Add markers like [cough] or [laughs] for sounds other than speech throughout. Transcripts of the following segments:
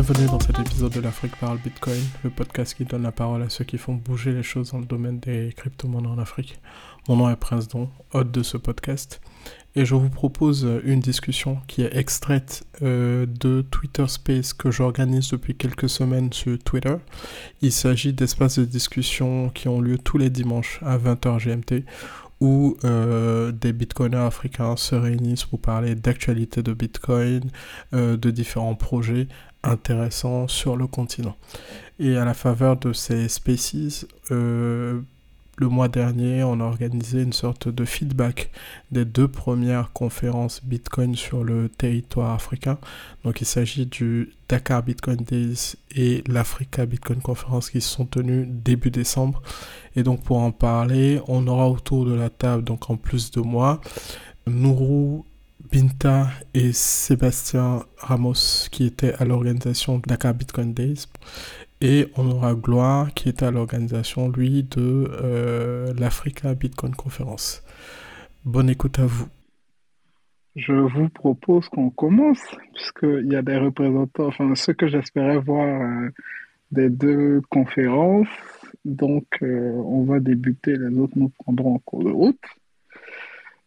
Bienvenue dans cet épisode de l'Afrique parle Bitcoin, le podcast qui donne la parole à ceux qui font bouger les choses dans le domaine des crypto-monnaies en Afrique. Mon nom est Prince Don, hôte de ce podcast, et je vous propose une discussion qui est extraite euh, de Twitter Space que j'organise depuis quelques semaines sur Twitter. Il s'agit d'espaces de discussion qui ont lieu tous les dimanches à 20h GMT où euh, des bitcoiners africains se réunissent pour parler d'actualité de Bitcoin, euh, de différents projets intéressants sur le continent. Et à la faveur de ces species, euh, le mois dernier, on a organisé une sorte de feedback des deux premières conférences Bitcoin sur le territoire africain. Donc il s'agit du Dakar Bitcoin Days et l'Africa Bitcoin Conference qui se sont tenues début décembre. Et donc pour en parler, on aura autour de la table, donc en plus de moi, Nourou Binta et Sébastien Ramos qui étaient à l'organisation Dakar Bitcoin Days. Et on aura Gloire qui est à l'organisation, lui, de euh, l'Africa Bitcoin Conference. Bonne écoute à vous. Je vous propose qu'on commence, puisqu'il y a des représentants, enfin ceux que j'espérais voir euh, des deux conférences. Donc, euh, on va débuter, les autres nous prendront en cours de route.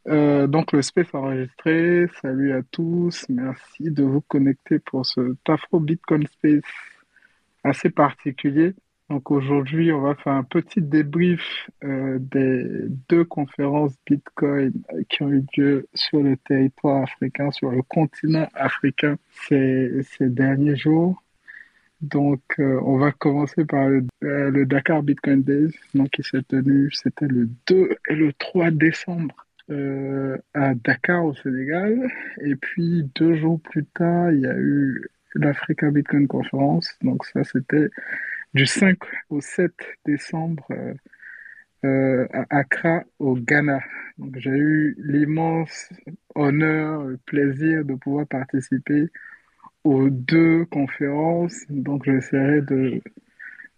donc, le space enregistré. Salut à tous. Merci de vous connecter pour ce Tafro Bitcoin Space assez particulier. Donc aujourd'hui, on va faire un petit débrief euh, des deux conférences Bitcoin qui ont eu lieu sur le territoire africain, sur le continent africain ces, derniers jours. Donc euh, on va commencer par le, euh, le, Dakar Bitcoin Days, donc qui s'est tenu, c'était le 2 et le 3 décembre à Dakar au Sénégal. Et puis deux jours plus tard, il y a eu l'Africa Bitcoin Conference. Donc ça, c'était du 5 au 7 décembre euh, euh, à Accra, au Ghana. Donc j'ai eu l'immense honneur, le plaisir de pouvoir participer aux deux conférences. Donc j'essaierai de,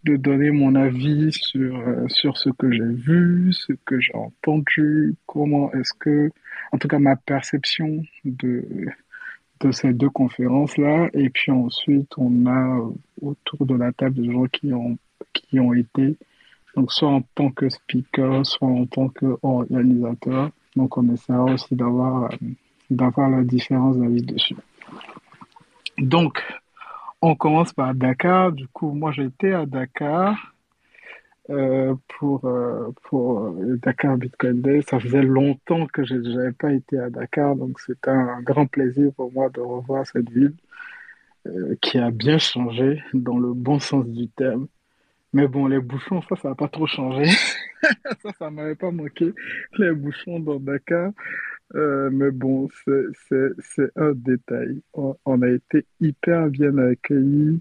de donner mon avis sur, euh, sur ce que j'ai vu, ce que j'ai entendu, comment est-ce que, en tout cas ma perception de, de ces deux conférences-là. Et puis ensuite, on a euh, autour de la table des gens qui ont, qui ont été, donc soit en tant que speaker, soit en tant qu'organisateur. Donc on essaiera aussi d'avoir euh, d'avoir la différence d'avis dessus. Donc, on commence par Dakar. Du coup, moi j'étais à Dakar. Euh, pour, euh, pour euh, Dakar Bitcoin Day. Ça faisait longtemps que je n'avais pas été à Dakar, donc c'était un grand plaisir pour moi de revoir cette ville qui a bien changé dans le bon sens du terme. Mais bon, les bouchons, ça, ça n'a pas trop changé. [laughs] ça, ça m'avait pas manqué, les bouchons dans Dakar. mais bon, c'est un détail. on, a été hyper bien accueillis.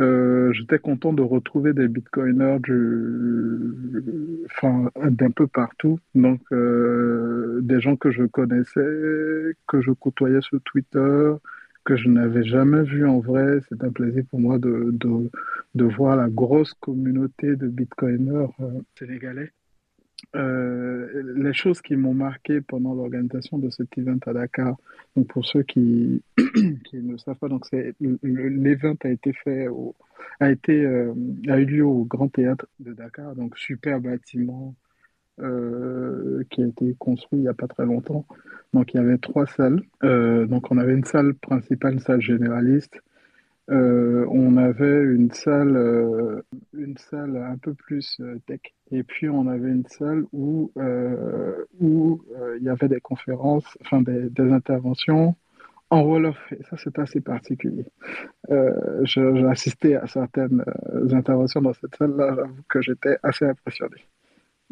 Euh, j'étais content de retrouver des bitcoiners du, d'un peu partout. Donc, euh, des gens que je connaissais, que je côtoyais sur Twitter, que je n'avais jamais vu en vrai. C'est un plaisir pour moi de, voir la grosse communauté de bitcoiners euh, sénégalais. Euh, les choses qui m'ont marqué pendant l'organisation de cet event à Dakar, donc pour ceux qui, [clears throat] qui ne savent pas, donc a été fait a été euh, a eu lieu au Grand Théâtre de Dakar, donc super bâtiment euh, qui a été construit il n'y a pas très longtemps. Donc il y avait trois salles. donc on avait une salle principale, une salle généraliste, on avait une salle, une salle un peu plus tech. Et puis on avait une salle où où il y avait des conférences, enfin des, interventions en Wolof. Et ça, c'est assez particulier. j'ai assisté à certaines interventions dans cette salle-là, j'avoue que j'étais assez impressionné.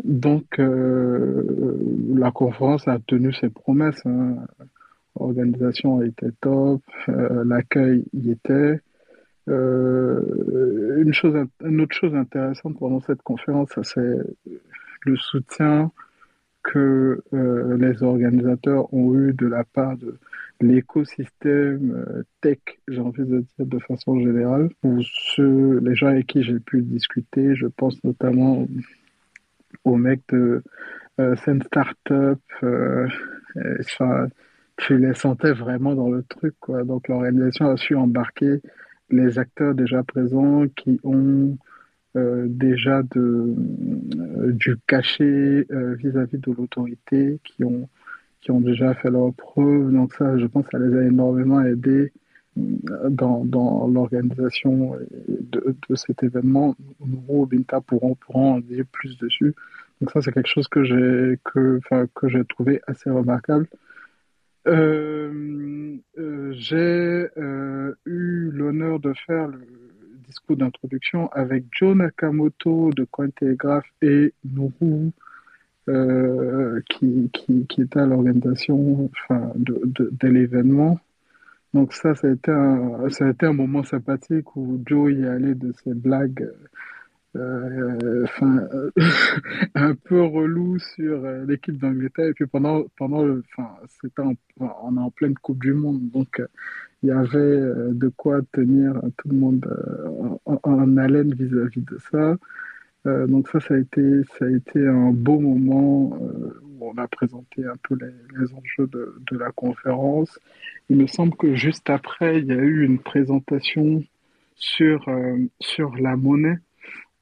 Donc, la conférence a tenu ses promesses. Hein. L'organisation était top, l'accueil y était. Euh, une, chose, une autre chose intéressante pendant cette conférence, c'est le soutien que euh, les organisateurs ont eu de la part de l'écosystème euh, tech, j'ai envie de dire de façon générale. Pour ceux, les gens avec qui j'ai pu discuter, je pense notamment aux mecs de euh, Sen Startup. Tu les sentais vraiment dans le truc, quoi. Donc l'organisation a su embarquer les acteurs déjà présents qui ont euh, déjà euh, du cachet vis-à-vis de l'autorité, qui ont, qui ont déjà fait leurs preuves. Donc ça, je pense ça les a énormément aidés dans, dans l'organisation de, cet événement. Nous, Binta, pourront, pourront en dire plus dessus. Donc ça, c'est quelque chose que j'ai que, que trouvé assez remarquable. Euh, euh, j'ai euh, eu l'honneur de faire le discours d'introduction avec Joe Nakamoto de Cointelegraph et Nourou, qui, qui, était à l'organisation enfin, de, de, l'événement. Donc ça, ça a, été un, ça a été un moment sympathique où Joe y allait de ses blagues enfin, euh, [laughs] un peu relou sur euh, l'équipe d'Angleterre. Et puis pendant, pendant enfin, c'était on est en pleine Coupe du Monde, donc il y avait de quoi tenir tout le monde en, haleine vis-à-vis de ça. donc ça, ça a été, ça a été un beau moment où on a présenté un peu les, les enjeux de, de, la conférence. Il me semble que juste après, il y a eu une présentation sur, sur la monnaie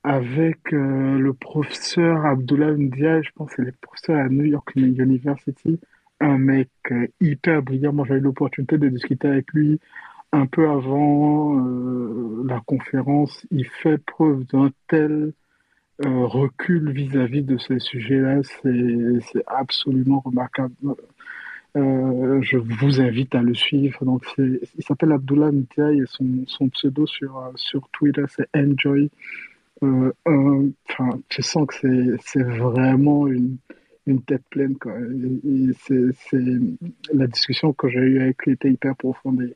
avec euh, le professeur Abdullah Ndiaye, je pense c'est le professeur à New York University, un mec euh, hyper brillant. Moi, j'ai eu l'opportunité de discuter avec lui un peu avant euh, la conférence. Il fait preuve d'un tel recul vis-à-vis de ces sujets-là. C'est absolument remarquable. je vous invite à le suivre. Donc, il s'appelle Abdullah Ndiaye et son, son pseudo sur, sur Twitter, c'est Enjoy euh, enfin, tu sens que c'est vraiment une, une tête pleine. Quoi. c'est la discussion que j'ai eue avec lui était hyper profonde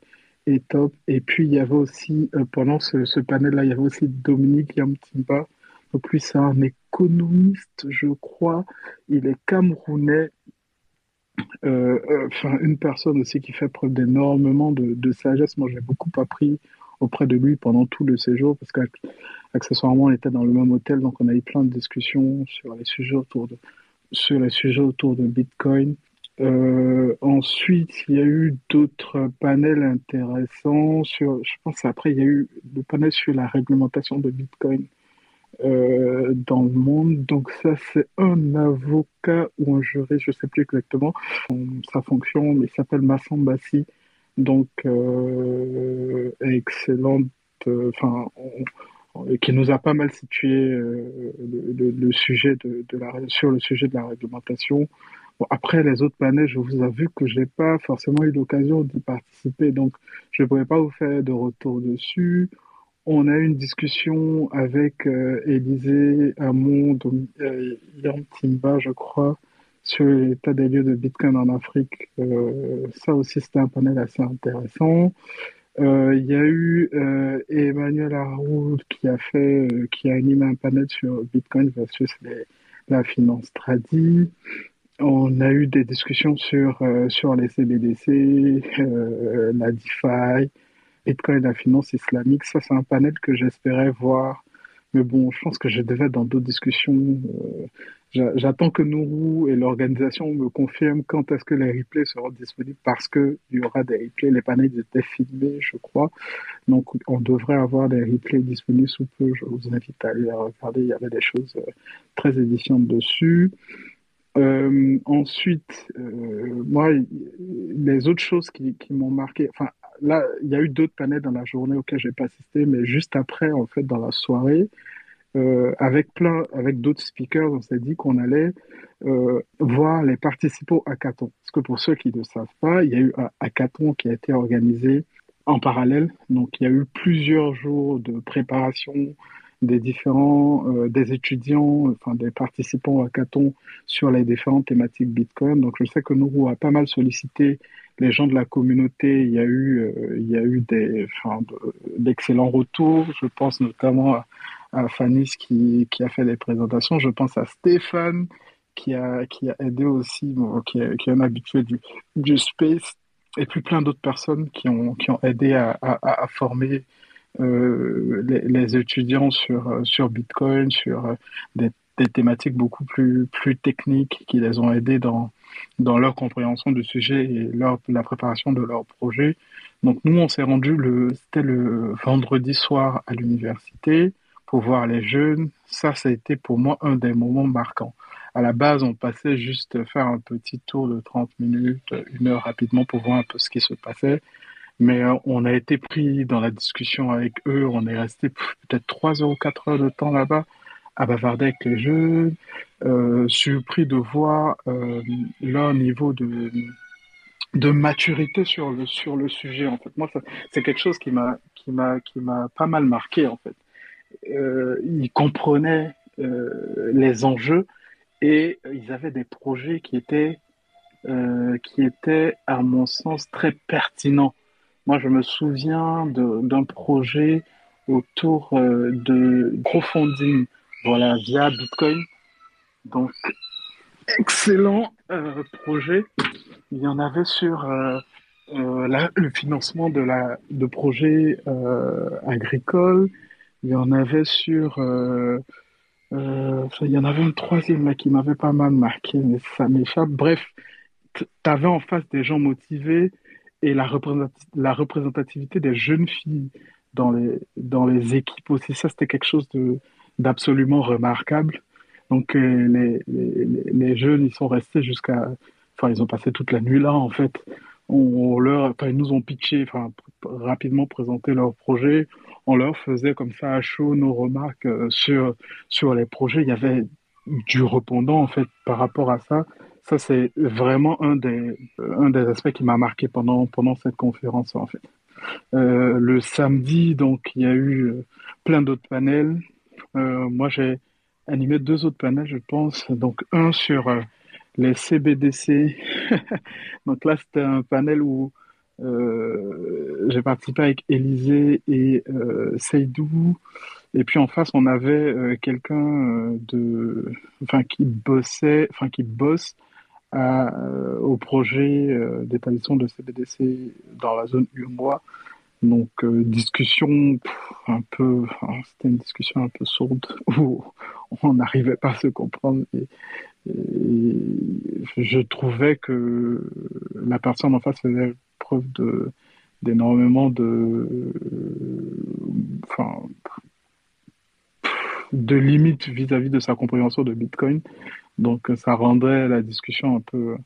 et, top. Et puis, il y avait aussi, euh, pendant ce, panel-là, il y avait aussi Dominique Yamtimba. Donc, lui, c'est un économiste, je crois. Il est camerounais. Euh, enfin, une personne aussi qui fait preuve d'énormément de, de, sagesse. Moi, j'ai beaucoup appris auprès de lui pendant tout le séjour parce qu'accessoirement, on était dans le même hôtel, donc on a eu plein de discussions sur les sujets autour de, sur les sujets autour de Bitcoin. Euh, ensuite, il y a eu d'autres panels intéressants sur, je pense après, il y a eu le panel sur la réglementation de Bitcoin euh, dans le monde. Donc ça, c'est un avocat ou un juriste, je ne sais plus exactement sa fonction, mais il s'appelle Massan Bassi donc euh, excellente, enfin, qui nous a pas mal situé euh, le, sujet de, la, sur le sujet de la réglementation. après les autres panels, je vous avoue que je n'ai pas forcément eu l'occasion d'y participer, donc je ne pourrais pas vous faire de retour dessus. On a eu une discussion avec euh, Élisée Hamon, Yann Timba, je crois, sur l'état des lieux de Bitcoin en Afrique. Euh, ça aussi, c'était un panel assez intéressant. Euh, il y a eu euh, Emmanuel Haroul qui a fait, qui a animé un panel sur Bitcoin versus la finance tradie. On a eu des discussions sur, sur les CBDC, la DeFi, Bitcoin la finance islamique. Ça, c'est un panel que j'espérais voir. Mais bon, je pense que je devais être dans d'autres discussions. J'attends que Nourou et l'organisation me confirment quand est-ce que les replays seront disponibles parce qu'il y aura des replays. Les panels étaient filmés, je crois. Donc, on devrait avoir des replays disponibles sous peu. Je vous invite à aller regarder. Il y avait des choses euh, très édifiantes dessus. Euh, ensuite, euh, moi, les autres choses qui m'ont marqué, enfin, là, il y a eu d'autres panels dans la journée auxquels je n'ai pas assisté, mais juste après, en fait, dans la soirée, euh, avec plein, avec d'autres speakers, on s'est dit qu'on allait euh, voir les participants hackathon. Parce que pour ceux qui ne savent pas, il y a eu un hackathon qui a été organisé en parallèle. Donc, il y a eu plusieurs jours de préparation des différents, euh, des étudiants, enfin des participants au hackathon sur les différentes thématiques Bitcoin. Donc, je sais que nous a pas mal sollicité les gens de la communauté. Il y a eu, il y a eu des, enfin, d'excellents retours. Je pense notamment à à Fanis qui, qui, a fait les présentations. Je pense à Stéphane qui a, qui a aidé aussi, qui, est, qui, est, un habitué du, du space, et puis plein d'autres personnes qui ont, qui ont aidé à, à, former euh, les, étudiants sur, sur Bitcoin, sur euh, des, des, thématiques beaucoup plus, plus techniques qui les ont aidés dans, dans leur compréhension du sujet et leur, la préparation de leur projet. Donc nous, on s'est rendu le, c'était le vendredi soir à l'université pour voir les jeunes. Ça, ça a été pour moi un des moments marquants. À la base, on passait juste faire un petit tour de 30 minutes, une heure rapidement pour voir un peu ce qui se passait. Mais euh, on a été pris dans la discussion avec eux. On est resté peut-être 3 heures ou 4 heures de temps là-bas à bavarder avec les jeunes. Euh, surpris de voir euh, leur niveau de, de maturité sur le, sur le sujet. En fait, moi, c'est quelque chose qui m'a qui m'a pas mal marqué. En fait, ils comprenaient euh, les enjeux et ils avaient des projets qui étaient euh, qui étaient, à mon sens, très pertinents. Moi, je me souviens d'un projet autour euh, de crowdfunding, voilà, via Bitcoin. Donc, excellent euh, projet. Il y en avait sur euh, euh, le financement de, la, de projets agricoles. Il y en avait sur... il y en avait une troisième là, qui m'avait pas mal marqué, mais ça m'échappe. Bref, tu avais en face des gens motivés et la, la représentativité des jeunes filles dans les, dans les équipes aussi. Ça, c'était quelque chose d'absolument remarquable. Donc euh, les, les, les, jeunes, ils sont restés jusqu'à... Enfin, ils ont passé toute la nuit là, en fait. On, leur, ils nous ont pitché, enfin, rapidement présenté leur projet. On leur faisait comme ça à chaud nos remarques euh, sur, sur les projets. Il y avait du répondant, en fait, par rapport à ça. Ça, c'est vraiment un des, un des aspects qui m'a marqué pendant, pendant cette conférence, en fait. Euh, le samedi, donc, il y a eu plein d'autres panels. Euh, moi, j'ai animé deux autres panels, je pense. Donc, un sur euh, les CBDC. [laughs] Donc là, c'était un panel où euh, j'ai participé avec Élisée et euh, Seydou. Et puis en face, on avait euh, quelqu'un euh, de, enfin, qui bossait, enfin, qui bosse euh, au projet d'établissement de CBDC dans la zone UMOA. Donc, euh, discussion un peu, enfin, c'était une discussion un peu sourde [laughs] où on n'arrivait pas à se comprendre. Et, et, je trouvais que la personne en face faisait de d'énormément de, enfin, de limites vis-à-vis de sa compréhension de Bitcoin. Donc, ça rendrait la discussion un peu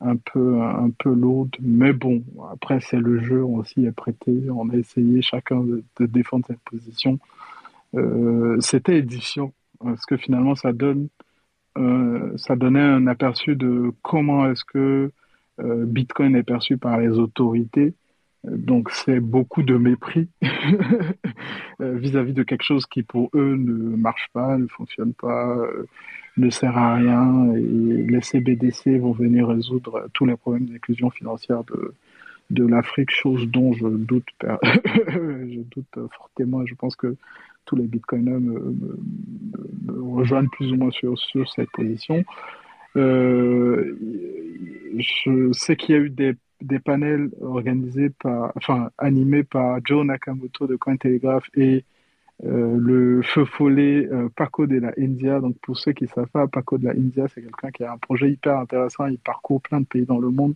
un peu, un peu lourde. Mais bon, après, c'est le jeu, on s'y est prêté. On a essayé chacun de, défendre sa position. Euh, C'était édifiant, parce que finalement, ça donne, euh, ça donnait un aperçu de comment est-ce que euh, Bitcoin est perçu par les autorités. Donc, c'est beaucoup de mépris [laughs] vis-à-vis -vis de quelque chose qui, pour eux, ne marche pas, ne fonctionne pas. Euh, ne sert à rien et les CBDC vont venir résoudre tous les problèmes d'inclusion financière de, de l'Afrique, chose dont je doute, [laughs] je doute fortement. Je pense que tous les bitcoiners me rejoignent plus ou moins sur, sur cette position. Euh, je sais qu'il y a eu des, panels organisés par, enfin, animés par Joe Nakamoto de Cointelegraph et euh, le feu follet euh, Paco de la India. Donc pour ceux qui ne savent pas, Paco de la India, c'est quelqu'un qui a un projet hyper intéressant. Il parcourt plein de pays dans le monde.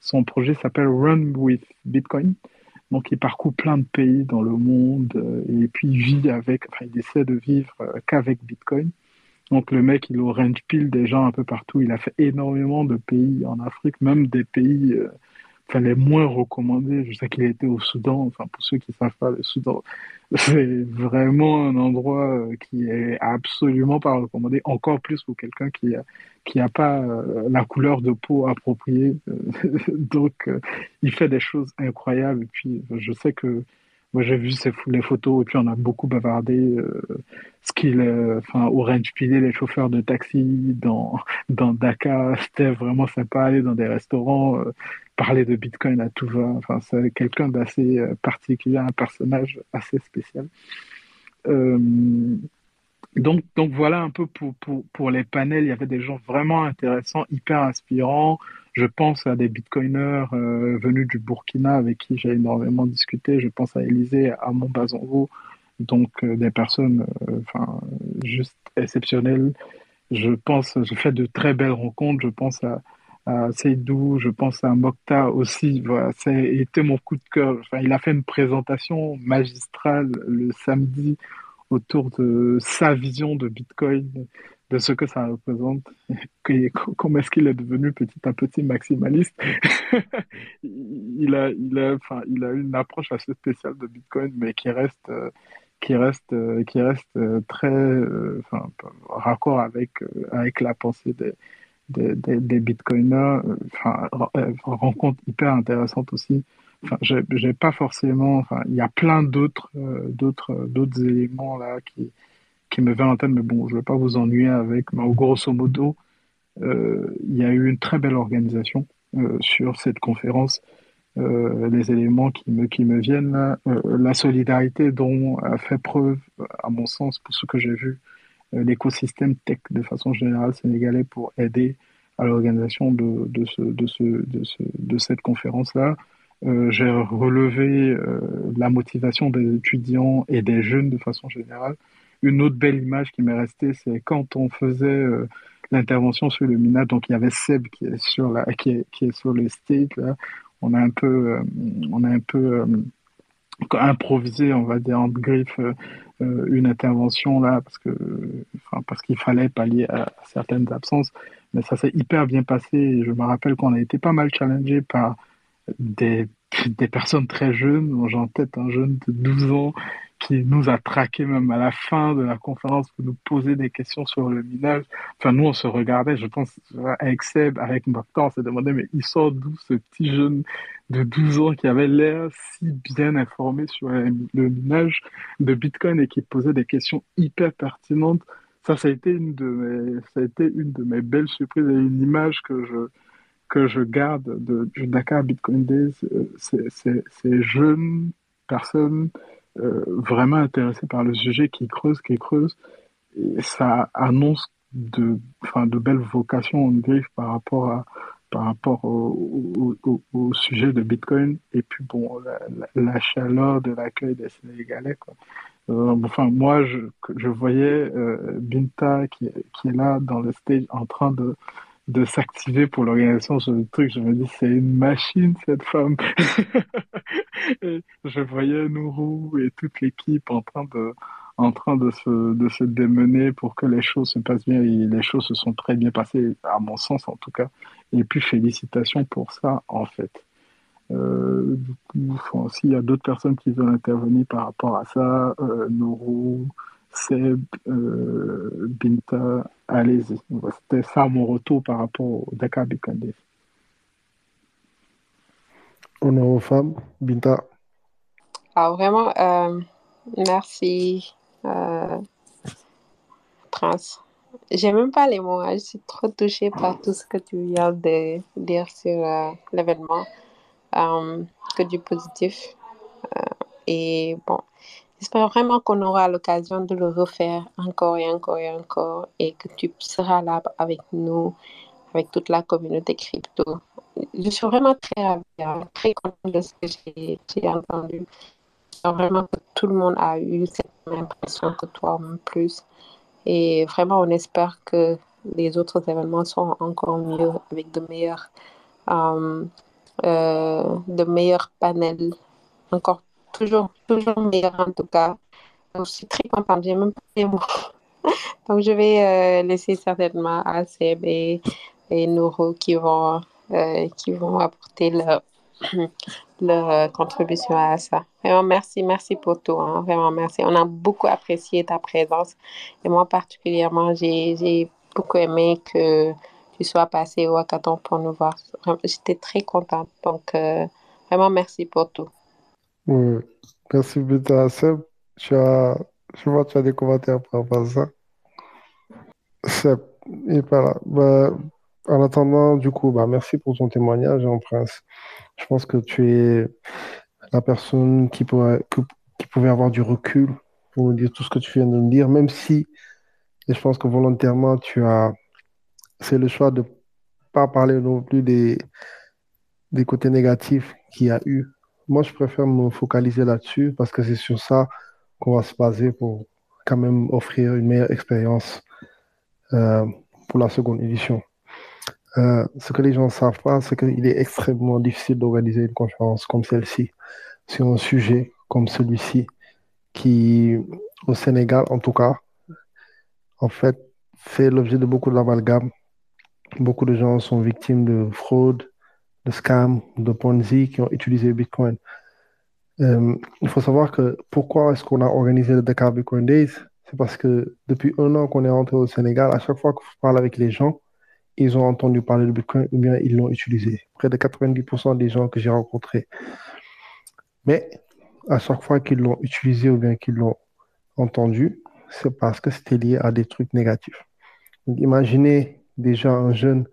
Son projet s'appelle Run with Bitcoin. Donc il parcourt plein de pays dans le monde et puis il vit avec, enfin il essaie de vivre qu'avec Bitcoin. Donc le mec, il orange pile des gens un peu partout. Il a fait énormément de pays en Afrique, même des pays euh, enfin, les moins recommandés. Je sais qu'il a été au Soudan. Enfin pour ceux qui ne savent pas, le Soudan, [laughs] c'est vraiment un endroit euh, qui est absolument pas recommandé, encore plus pour quelqu'un qui a, qui a pas euh, la couleur de peau appropriée. [laughs] Donc, euh, il fait des choses incroyables. Et puis, je sais que moi, j'ai vu les photos et puis on a beaucoup bavardé. Euh, ce qu'il, enfin, Orange Pilé, les chauffeurs de taxi dans, dans Dakar, [laughs] c'était vraiment sympa. Aller dans des restaurants, euh, parler de Bitcoin à tout va. Enfin, c'est quelqu'un d'assez euh, particulier, un personnage assez spécial. Euh, donc, donc voilà un peu pour, pour, pour les panels. Il y avait des gens vraiment intéressants, hyper inspirants. Je pense à des bitcoiners euh, venus du Burkina avec qui j'ai énormément discuté. Je pense à Élysée, à Montbazongo, donc euh, des personnes euh, enfin, juste exceptionnelles. Je pense, j'ai fait de très belles rencontres. Je pense à, à Seydou, je pense à Mokta aussi. Voilà, été mon coup de cœur. Enfin, il a fait une présentation magistrale le samedi autour de sa vision de Bitcoin, de ce que ça représente, [laughs] comment est-ce qu'il est devenu petit à petit maximaliste. [laughs] il, a, il, a, enfin, il a une approche assez spéciale de Bitcoin, mais qui reste, qui reste, qui reste très enfin, raccord avec, avec la pensée des, des, des, bitcoiners. Enfin, rencontre hyper intéressante aussi. Enfin, j'ai pas forcément. Enfin, il y a plein d'autres, d'autres, d'autres éléments là qui, qui me vient en tête, mais bon, je ne vais pas vous ennuyer avec. Mais grosso modo, euh, il y a eu une très belle organisation euh, sur cette conférence. Euh, les éléments qui me, qui me viennent là, la solidarité dont a fait preuve, à mon sens, pour ce que j'ai vu, l'écosystème tech de façon générale sénégalais pour aider à l'organisation de, de, ce, de, ce, de, ce, de cette conférence-là. j'ai relevé la motivation des étudiants et des jeunes de façon générale une autre belle image qui m'est restée, c'est quand on faisait euh, l'intervention sur le Mina, donc il y avait Seb qui est sur la, qui est, qui est sur le stage là. On a un peu, euh, on a un peu euh, improvisé, on va dire en griffe, une intervention là parce que, parce qu'il fallait pallier à, certaines absences. Mais ça s'est hyper bien passé. Je me rappelle qu'on a été pas mal challengé par des, des personnes très jeunes. J'ai en tête un jeune de 12 ans qui nous a traqué même à la fin de la conférence pour nous poser des questions sur le minage. Enfin, nous, on se regardait, je pense, avec Seb, avec Mokhtar, on s'est demandé, mais il sort d'où ce petit jeune de 12 ans qui avait l'air si bien informé sur le minage de Bitcoin et qui posait des questions hyper pertinentes. Ça, ça a été une de mes, ça a été une de mes belles surprises et une image que je, que je garde de, du Dakar Bitcoin Days. Euh, ces jeunes personnes euh, vraiment intéressé par le sujet, qui creuse, qui creuse. Et ça annonce de, de belles vocations en griffe par rapport à par rapport au, au, sujet de Bitcoin et puis bon la, chaleur de l'accueil des Sénégalais. Euh, enfin moi je, je voyais euh, Binta qui, qui est là dans le stage en train de de s'activer pour l'organisation sur le truc. Je me dis, c'est une machine, cette femme. [laughs] [laughs] je voyais Nourou et toute l'équipe en train de en train de se, de se démener pour que les choses se passent bien et les choses se sont très bien passées, à mon sens en tout cas. Et puis félicitations pour ça en fait. Euh, s'il y a d'autres personnes qui veulent intervenir par rapport à ça, euh, Nourou, Seb, euh, Binta, allez-y. C'était ça mon retour par rapport au Dakar Bikandé. Honneur aux femmes, Binta. Ah, vraiment, euh, merci, euh, Prince. J'ai même pas les mots, hein. je suis trop touchée par tout ce que tu viens de dire sur euh, l'événement, que du positif. et bon, J'espère vraiment qu'on aura l'occasion de le refaire encore et encore et encore et que tu seras là avec nous, avec toute la communauté crypto. Je suis vraiment très ravie, hein, très contente de ce que j'ai entendu. Vraiment que tout le monde a eu cette même impression que toi en plus. Et vraiment, on espère que les autres événements sont encore mieux avec de meilleurs, euh, euh, de meilleurs panels, encore toujours, toujours meilleur en tout cas. Je suis très contente, j'ai même pas les mots. [laughs] Donc, je vais euh, laisser certainement à Seb et, et qui vont, euh, qui vont apporter [clears throat] leur, euh, contribution à ça. Vraiment, merci, merci pour tout. Hein. Vraiment, merci. On a beaucoup apprécié ta présence. Et moi, particulièrement, j'ai beaucoup aimé que tu sois passé au Hackathon pour nous voir. J'étais très contente. Donc, vraiment, merci pour tout. Oui. Merci, Bita Seb. Tu as, je vois que tu as des commentaires par rapport à ça. Seb, et pas bah, en attendant, du coup, bah, merci pour ton témoignage, en hein, prince. Je pense que tu es la personne qui, pourrait, qui pouvait avoir du recul pour nous dire tout ce que tu viens de nous dire, même si, et je pense que volontairement, tu as, c'est le choix de pas parler non plus des, des côtés négatifs qu'il y a eu moi, je préfère me focaliser là-dessus parce que c'est sur ça qu'on va se baser pour quand même offrir une meilleure expérience euh, pour la seconde édition. Euh, ce que les gens ne savent pas, c'est qu'il est extrêmement difficile d'organiser une conférence comme celle-ci sur un sujet comme celui-ci qui, au Sénégal en tout cas, en fait, fait l'objet de beaucoup d'amalgames. Beaucoup de gens sont victimes de fraude, de scams, de Ponzi qui ont utilisé Bitcoin. Euh, il faut savoir que pourquoi est-ce qu'on a organisé le Dakar Bitcoin Days? C'est parce que depuis un an qu'on est rentré au Sénégal, à chaque fois que je parle avec les gens, ils ont entendu parler de Bitcoin ou bien ils l'ont utilisé. Près de 90% des gens que j'ai rencontrés. Mais à chaque fois qu'ils l'ont utilisé ou bien qu'ils l'ont entendu, c'est parce que c'était lié à des trucs négatifs. Donc, imaginez déjà un jeune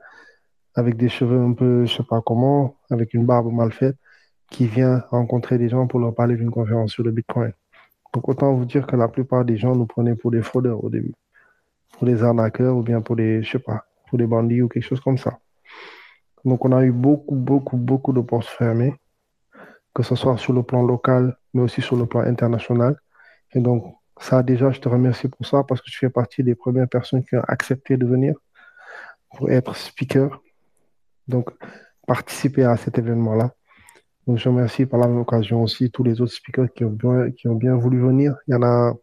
avec des cheveux un peu, je sais pas comment, avec une barbe mal faite, qui vient rencontrer des gens pour leur parler d'une conférence sur le Bitcoin. Donc autant vous dire que la plupart des gens nous prenaient pour des fraudeurs au début, pour des arnaqueurs ou bien pour des, je sais pas, pour des bandits ou quelque chose comme ça. Donc on a eu beaucoup, beaucoup, beaucoup de portes fermées, que ce soit sur le plan local, mais aussi sur le plan international. Et donc ça déjà, je te remercie pour ça parce que tu fais partie des premières personnes qui ont accepté de venir pour être speaker. Donc participer à cet événement-là. Donc, je remercie par la même occasion aussi tous les autres speakers qui ont bien, qui ont bien voulu venir. Il y en a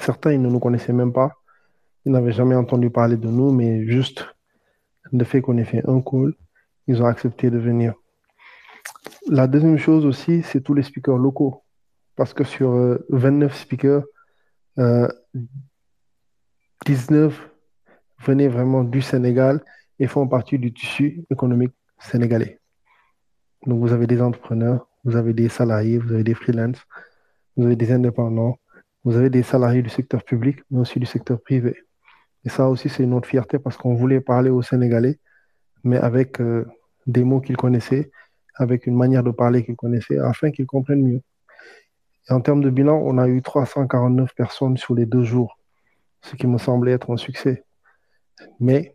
certains, ils ne nous connaissaient même pas. Ils n'avaient jamais entendu parler de nous, mais juste le fait qu'on ait fait un call, ils ont accepté de venir. La deuxième chose aussi, c'est tous les speakers locaux. Parce que sur 29 euh, speakers, 19 euh, venaient vraiment du Sénégal et font partie du tissu économique sénégalais. Donc, vous avez des entrepreneurs, vous avez des salariés, vous avez des freelances, vous avez des indépendants, vous avez des salariés du secteur public, mais aussi du secteur privé. Et ça aussi, c'est une autre fierté parce qu'on voulait parler aux Sénégalais, mais avec euh, des mots qu'ils connaissaient, avec une manière de parler qu'ils connaissaient, afin qu'ils comprennent mieux. Et en termes de bilan, on a eu 349 personnes sur les deux jours, ce qui me semblait être un succès. Mais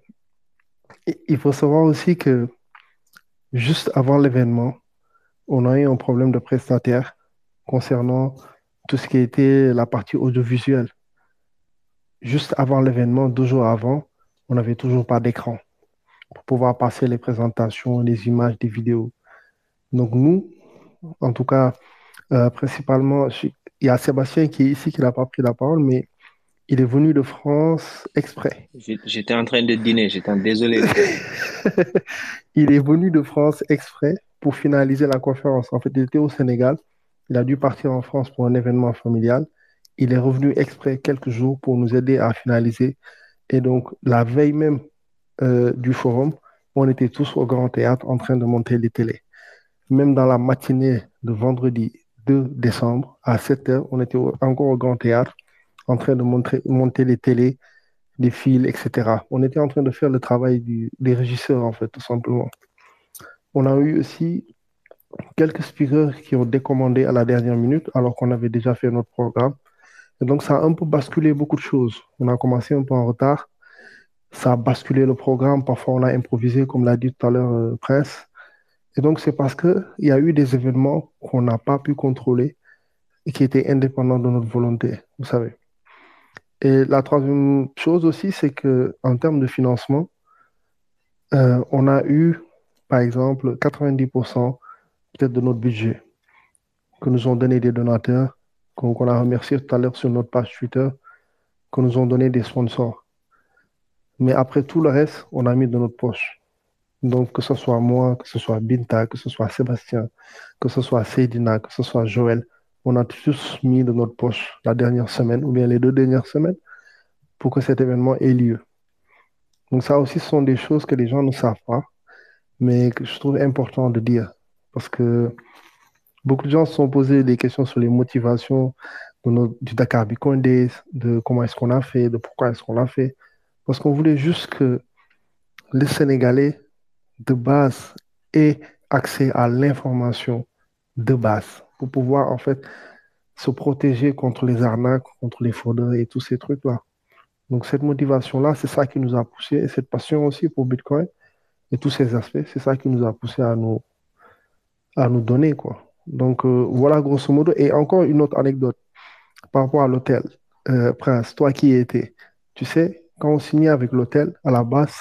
il faut savoir aussi que juste avant l'événement, on a eu un problème de prestataire concernant tout ce qui était la partie audiovisuelle. Juste avant l'événement, deux jours avant, on n'avait toujours pas d'écran pour pouvoir passer les présentations, les images, des vidéos. Donc nous, en tout cas, euh, principalement, il y a Sébastien qui est ici, qui n'a pas pris la parole, mais il est venu de France exprès. J'étais en train de dîner, j'étais désolé. [laughs] il est venu de France exprès pour finaliser la conférence. En fait, il était au Sénégal. Il a dû partir en France pour un événement familial. Il est revenu exprès quelques jours pour nous aider à finaliser. Et donc, la veille même euh, du forum, on était tous au Grand Théâtre en train de monter les télés. Même dans la matinée de vendredi 2 décembre, à 7 h, on était encore au Grand Théâtre en train de monter les télés, les fils, etc. On était en train de faire le travail des régisseurs, en fait, tout simplement. On a eu aussi quelques speakers qui ont décommandé à la dernière minute, alors qu'on avait déjà fait notre programme. Et donc, ça a un peu basculé beaucoup de choses. On a commencé un peu en retard. Ça a basculé le programme. Parfois, on a improvisé, comme l'a dit tout à l'heure euh, Prince. Et donc, c'est parce qu'il y a eu des événements qu'on n'a pas pu contrôler et qui étaient indépendants de notre volonté, vous savez. Et la troisième chose aussi, c'est que en termes de financement, euh, on a eu, par exemple, 90% peut-être de notre budget que nous ont donné des donateurs, qu'on a remercié tout à l'heure sur notre page Twitter, que nous ont donné des sponsors. Mais après tout le reste, on a mis de notre poche. Donc, que ce soit moi, que ce soit Binta, que ce soit Sébastien, que ce soit Seydina, que ce soit Joël, on a tous mis de notre poche la dernière semaine ou bien les deux dernières semaines pour que cet événement ait lieu. Donc ça aussi, ce sont des choses que les gens ne savent pas, mais que je trouve important de dire. Parce que beaucoup de gens se sont posés des questions sur les motivations du Dakar Bitcoin Days, de comment est-ce qu'on a fait, de pourquoi est-ce qu'on l'a fait. Parce qu'on voulait juste que les Sénégalais, de base, aient accès à l'information de base pour pouvoir en fait se protéger contre les arnaques, contre les fraudeurs et tous ces trucs-là. Donc cette motivation-là, c'est ça qui nous a poussé, et cette passion aussi pour Bitcoin et tous ces aspects, c'est ça qui nous a poussé à nous, à nous donner. Quoi. Donc euh, voilà grosso modo. Et encore une autre anecdote par rapport à l'hôtel. Euh, Prince, toi qui y étais, tu sais, quand on signait avec l'hôtel, à la base,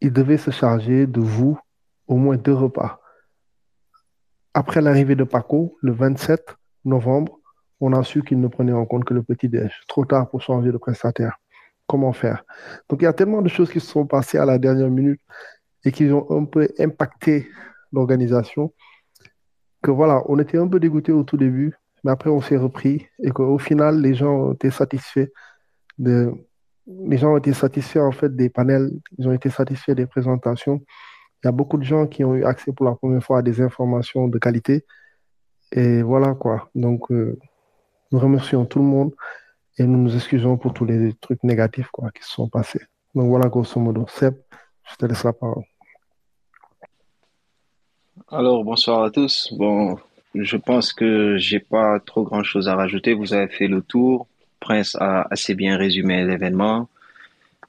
il devait se charger de vous au moins deux repas. Après l'arrivée de Paco, le 27 novembre, on a su qu'il ne prenait en compte que le petit déj. Trop tard pour changer de prestataire. Comment faire? Donc il y a tellement de choses qui se sont passées à la dernière minute et qui ont un peu impacté l'organisation que voilà, on était un peu dégoûté au tout début, mais après on s'est repris et qu'au final les gens ont été satisfaits les gens été satisfaits en fait des panels, ils ont été satisfaits des présentations. Il y a beaucoup de gens qui ont eu accès pour la première fois à des informations de qualité. Et voilà quoi. Donc, euh, nous remercions tout le monde et nous nous excusons pour tous les trucs négatifs quoi, qui se sont passés. Donc voilà, grosso modo. Seb, je te laisse la parole. Alors, bonsoir à tous. Bon, je pense que j'ai pas trop grand-chose à rajouter. Vous avez fait le tour. Prince a assez bien résumé l'événement.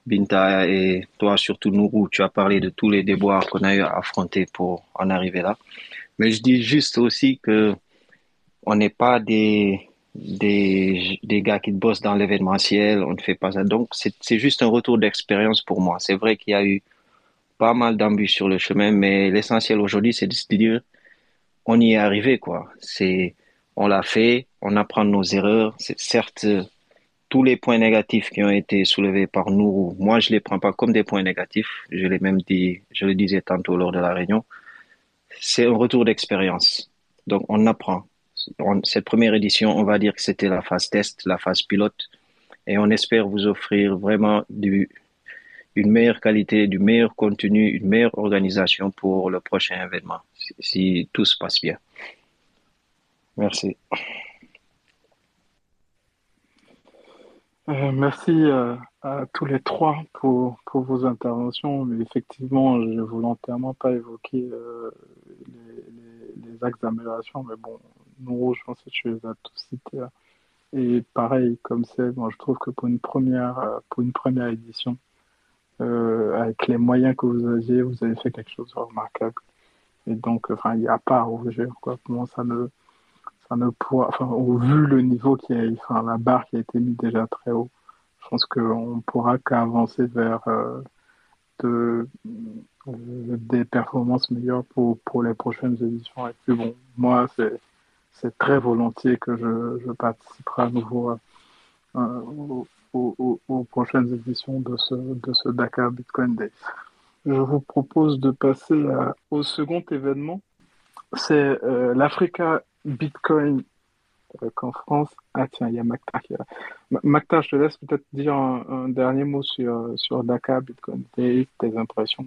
Binta et toi, surtout Nourou, tu as parlé de tous les déboires qu'on a eu à affronter pour en arriver là. Mais je dis juste aussi que on n'est pas des, des, des gars qui bossent dans l'événementiel, on ne fait pas ça. Donc, c'est juste un retour d'expérience pour moi. C'est vrai qu'il y a eu pas mal d'embûches sur le chemin, mais l'essentiel aujourd'hui, c'est de se dire, on y est arrivé, quoi. C'est, on l'a fait, on apprend nos erreurs. C'est certes tous les points négatifs qui ont été soulevés par nous, moi, je les prends pas comme des points négatifs. Je l'ai même dit, je le disais tantôt lors de la réunion. C'est un retour d'expérience. Donc, on apprend. cette première édition, on va dire que c'était la phase test, la phase pilote. Et on espère vous offrir vraiment du, une meilleure qualité, du meilleur contenu, une meilleure organisation pour le prochain événement, si, tout se passe bien. Merci. Euh, merci euh, à tous les trois pour, pour vos interventions. Mais effectivement, je ne volontairement pas évoquer euh, les, les, axes d'amélioration. Mais bon, nous, je pense que tu les as tous cités. Et pareil, comme c'est, bon, je trouve que pour une première, pour une première édition, avec les moyens que vous aviez, vous avez fait quelque chose de remarquable. Et donc, enfin, il n'y a pas à rougir. Quoi. Pour moi, ça ne, ne enfin, au vu le niveau qui a, enfin, la barre qui a été mise déjà très haut, je pense qu'on pourra qu'avancer vers euh, de, euh, des performances meilleures pour, pour les prochaines éditions. Et puis bon, moi, c'est, c'est très volontiers que je, je participerai à nouveau euh, aux, prochaines éditions de ce, de ce Dakar Bitcoin Day. Je vous propose de passer au second événement. C'est l'Africa Bitcoin euh, qu'en France. Ah tiens, il y a Macta qui est là. Macta, je te laisse peut-être dire un, dernier mot sur, sur Dakar, Bitcoin tes impressions,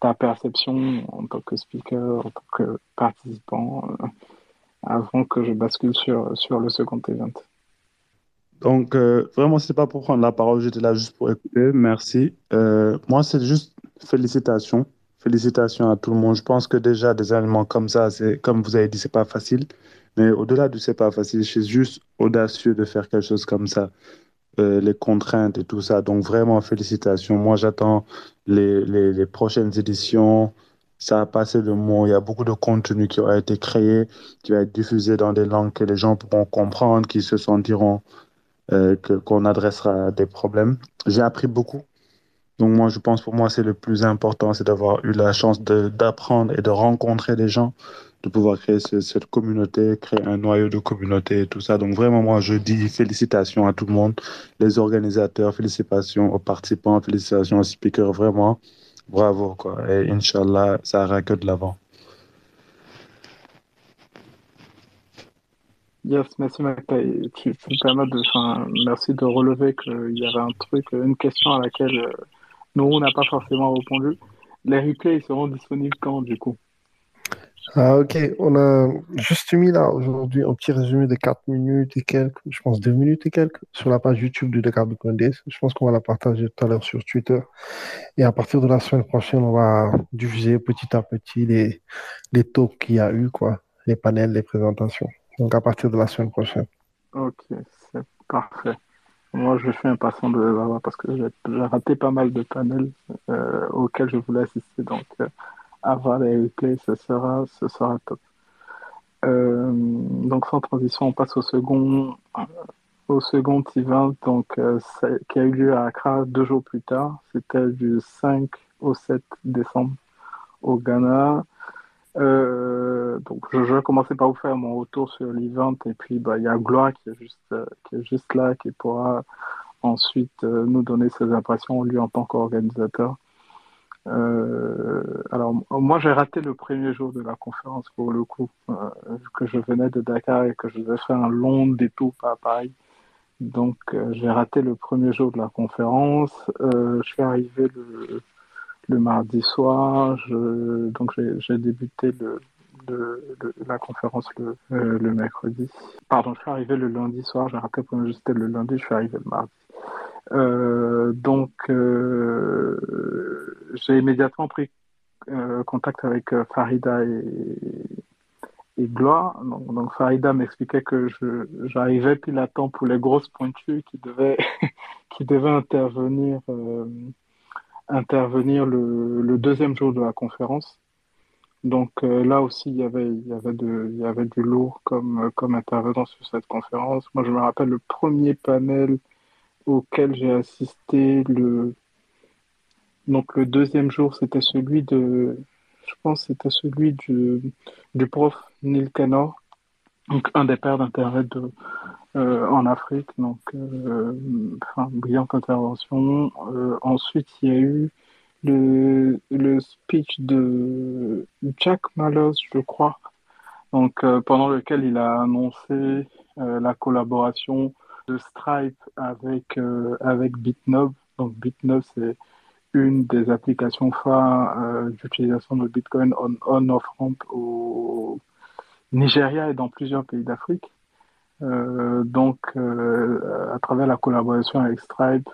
ta perception en tant que speaker, en tant que participant, euh, avant que je bascule sur, sur le second event. Donc, euh, vraiment, c'est pas pour prendre la parole, j'étais là juste pour écouter. Merci. moi, c'est juste félicitations. Félicitations à tout le monde. Je pense que déjà, des éléments comme ça, comme vous avez dit, c'est pas facile. Mais au-delà du c'est pas facile, c'est juste audacieux de faire quelque chose comme ça. Euh, les contraintes et tout ça. Donc, vraiment, félicitations. Moi, j'attends les, les, les, prochaines éditions. Ça a passé le mot. Il y a beaucoup de contenu qui a été créé, qui va être diffusé dans des langues que les gens pourront comprendre, qui se sentiront euh, qu'on adressera des problèmes. J'ai appris beaucoup. Donc moi, je pense pour moi, c'est le plus important, c'est d'avoir eu la chance d'apprendre et de rencontrer des gens, de pouvoir créer cette communauté, créer un noyau de communauté et tout ça. Donc vraiment, moi, je dis félicitations à tout le monde, les organisateurs, félicitations aux participants, félicitations aux speakers, vraiment, bravo. Quoi. Et Inch'Allah, ça ira que de l'avant. Yes, merci. Tu, de, enfin, merci de relever qu'il y avait un truc, une question à laquelle euh, nous, n'a pas forcément répondu. Les replays seront disponibles quand, du coup? Ah, ok, on a juste mis là aujourd'hui un petit résumé de 4 minutes et quelques, je pense 2 minutes et quelques, sur la page YouTube du Dakar Bitcoin Je pense qu'on va la partager tout à l'heure sur Twitter. Et à partir de la semaine prochaine, on va diffuser petit à petit les, les talks qu'il y a eu, quoi, les panels, les présentations. Donc à partir de la semaine prochaine. Ok, c'est parfait. Moi, je suis impatient de voir parce que j'ai raté pas mal de panels euh, auxquels je voulais assister. Donc, euh, avoir les replays, ce sera, ce sera top. Euh, donc, sans transition, on passe au second, au second event donc, qui a eu lieu à Accra deux jours plus tard. C'était du 5 au 7 décembre au Ghana. Donc, je, vais commencer par vous faire mon retour sur l'event et puis bah, il y a Gloire qui est juste, qui est juste là, qui pourra ensuite nous donner ses impressions, lui en tant qu'organisateur. Euh, alors, moi, j'ai raté le premier jour de la conférence pour le coup, euh, que je venais de Dakar et que je devais faire un long détour par Paris. Donc, euh, j'ai raté le premier jour de la conférence. je suis arrivé le, le mardi soir. Donc, j'ai débuté la conférence le, le, mercredi. Pardon, je suis arrivé le lundi soir. J'ai raté jour, c'était le lundi. Je suis arrivé le mardi. Euh, donc, euh, j'ai immédiatement pris euh, contact avec Farida et, Gloire. Donc, Farida m'expliquait que j'arrivais pile à temps pour les grosses pointues qui devaient [laughs] intervenir, intervenir le, deuxième jour de la conférence. Donc là aussi, il y avait, il y avait, de, il y avait du lourd comme, comme intervenant sur cette conférence. Moi, je me rappelle le premier panel auquel j'ai assisté le donc le deuxième jour c'était celui de je pense c'était celui du, du prof Neil Canor donc un des pères d'internet euh, en Afrique. Donc euh, brillante intervention. Euh, ensuite il y a eu le, le speech de Jack Mallows je crois. Donc pendant lequel il a annoncé la collaboration de Stripe avec, avec Bitnob. Donc Bitnob, c'est une des applications phares d'utilisation de Bitcoin on-off ramp au Nigeria et dans plusieurs pays d'Afrique. Euh, donc, à travers la collaboration avec Stripe,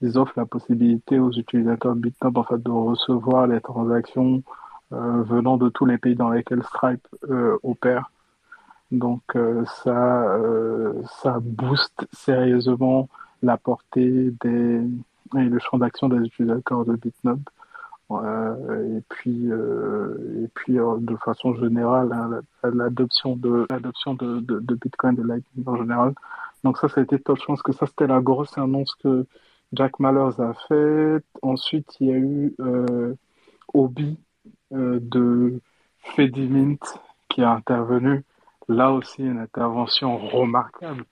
ils offrent la possibilité aux utilisateurs de Bitnob en fait, de recevoir les transactions venant de tous les pays dans lesquels Stripe opère. Donc euh, ça, euh, ça booste sérieusement la portée des, et le champ d'action des utilisateurs de Bitnob. Euh, et puis, et puis de façon générale, hein, l'adoption de l'adoption de, de, Bitcoin, de Lightning en général. Donc ça, ça a été top. Je pense que ça, c'était la grosse annonce que Jack Mallers a faite. Ensuite, il y a eu Obi de Fedimint qui a intervenu là aussi une intervention remarquable.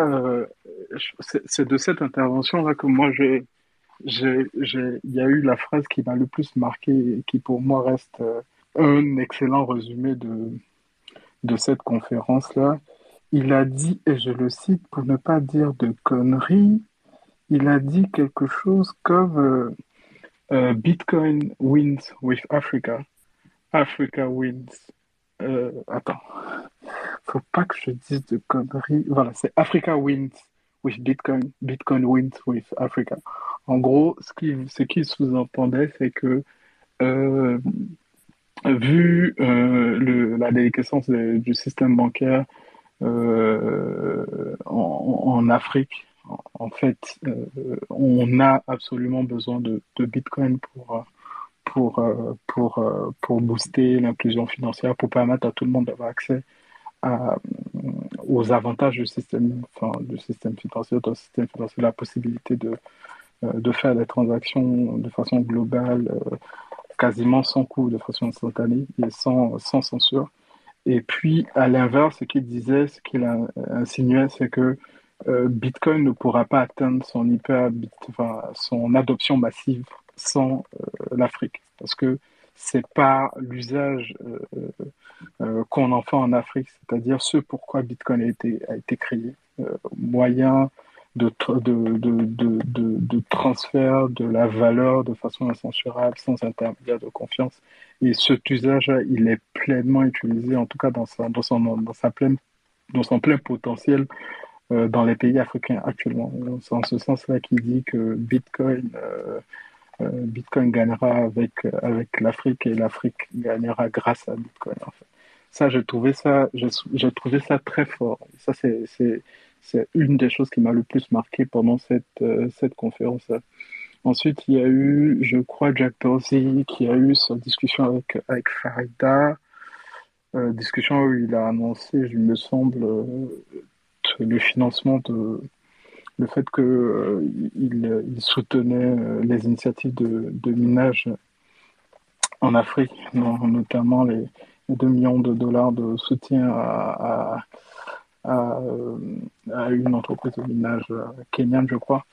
Euh, c'est de cette intervention-là que moi, j'ai, il y a eu la phrase qui m'a le plus marqué et qui pour moi reste euh, un excellent résumé de, de cette conférence-là. Il a dit, et je le cite pour ne pas dire de conneries, il a dit quelque chose comme euh, Bitcoin wins with Africa, Africa wins. attends, faut pas que je dise de conneries. Voilà, c'est Africa wins with Bitcoin, Bitcoin wins with Africa. En gros, ce qu'il qui sous-entendait, c'est que euh, vu euh, le, la déliquescence du système bancaire euh, en, Afrique, en, fait, on a absolument besoin de, Bitcoin pour booster l'inclusion financière, pour permettre à tout le monde d'avoir accès aux avantages du système, financier, du système financier, la possibilité de, de faire des transactions de façon globale, euh, quasiment sans coût, de façon instantanée et sans, sans censure. Et puis, à l'inverse, ce qu'il disait, ce qu'il insinuait, c'est que euh, Bitcoin ne pourra pas atteindre son hyper, son adoption massive sans l'Afrique, parce que c'est pas l'usage euh, euh, euh, qu'on en fait en Afrique, c'est-à-dire ce pourquoi Bitcoin a été, a été créé, moyen de, de, de, de, transfert de la valeur de façon incensurable, sans intermédiaire de confiance. Et cet usage, il est pleinement utilisé, en tout cas dans, dans, son, dans, sa pleine, dans son plein potentiel dans les pays africains actuellement. C'est en ce sens-là qu'il dit que Bitcoin euh, Bitcoin gagnera avec, avec l'Afrique et l'Afrique gagnera grâce à Bitcoin. Ça, j'ai trouvé ça, j'ai trouvé ça très fort. Ça, c'est une des choses qui m'a le plus marqué pendant cette, euh, cette conférence. Ensuite, il y a eu, je crois, Jack Dorsey qui a eu sa discussion avec, avec Farida, euh, discussion où il a annoncé, je me semble, le financement de, le fait qu'il euh, il soutenait euh, les initiatives de, minage en Afrique, notamment les, 2 millions de dollars de soutien à, à, une entreprise de minage kenyane, je crois.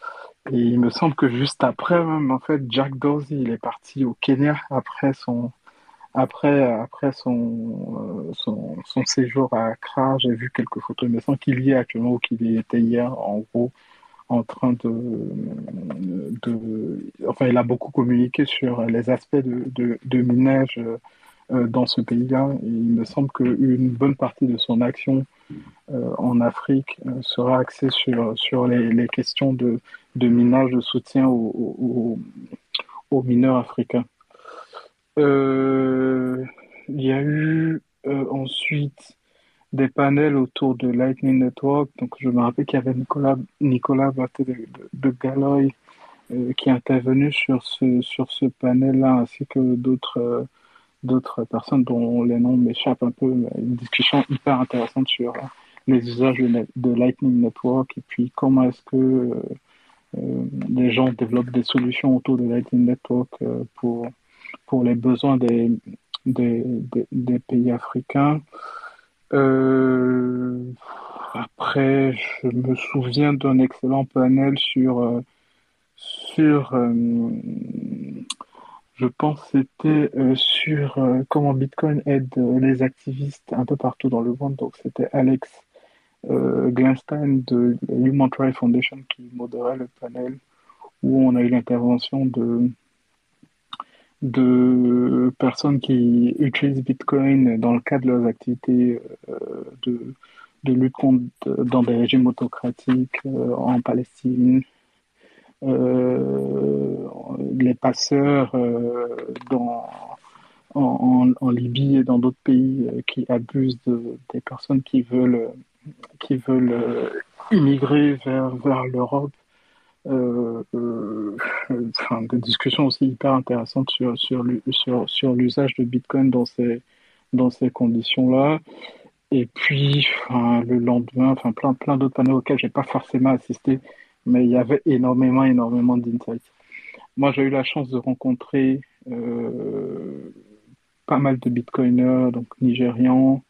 Et il me semble que juste après, même, en fait, Jack Dorsey, il est parti au Kenya après son, après, après euh, son, son, séjour à Accra. J'ai vu quelques photos. Il me semble qu'il y est actuellement ou qu'il y était hier, en gros, en train de, de. Enfin, il a beaucoup communiqué sur les aspects de, de, de minage euh, dans ce pays-là. Il me semble qu'une bonne partie de son action euh, en Afrique euh, sera axée sur, sur les, questions de, de, minage de soutien aux, aux, mineurs africains. il y a eu ensuite des panels autour de Lightning Network. Donc, je me rappelle qu'il y avait Nicolas, Nicolas de, de, Galoy qui est intervenu sur ce, sur ce panel-là, ainsi que d'autres d'autres personnes dont les noms m'échappent un peu, une discussion hyper intéressante sur les usages de, Lightning Network et puis comment est-ce que euh, euh, les gens développent des solutions autour de Lightning Network euh, pour, pour les besoins des, des, des, pays africains. après, je me souviens d'un excellent panel sur, sur je pense que c'était euh, sur euh, comment Bitcoin aide euh, les activistes un peu partout dans le monde. Donc c'était Alex Glenstein de Human Rights Foundation qui modérait le panel où on a eu l'intervention de de personnes qui utilisent Bitcoin dans le cadre de leurs activités de, lutte contre dans des régimes autocratiques en Palestine, les passeurs euh, en, Libye et dans d'autres pays euh, qui abusent de, des personnes qui veulent, qui veulent immigrer vers, vers l'Europe. Euh, enfin, des discussions aussi hyper intéressantes sur, sur, sur, sur l'usage de Bitcoin dans ces, dans ces conditions-là. Et puis, le lendemain, enfin, plein, plein d'autres panneaux auxquels j'ai pas forcément assisté, mais il y avait énormément, énormément d'insights. Moi, j'ai eu la chance de rencontrer euh, pas mal de bitcoiners, donc nigérians,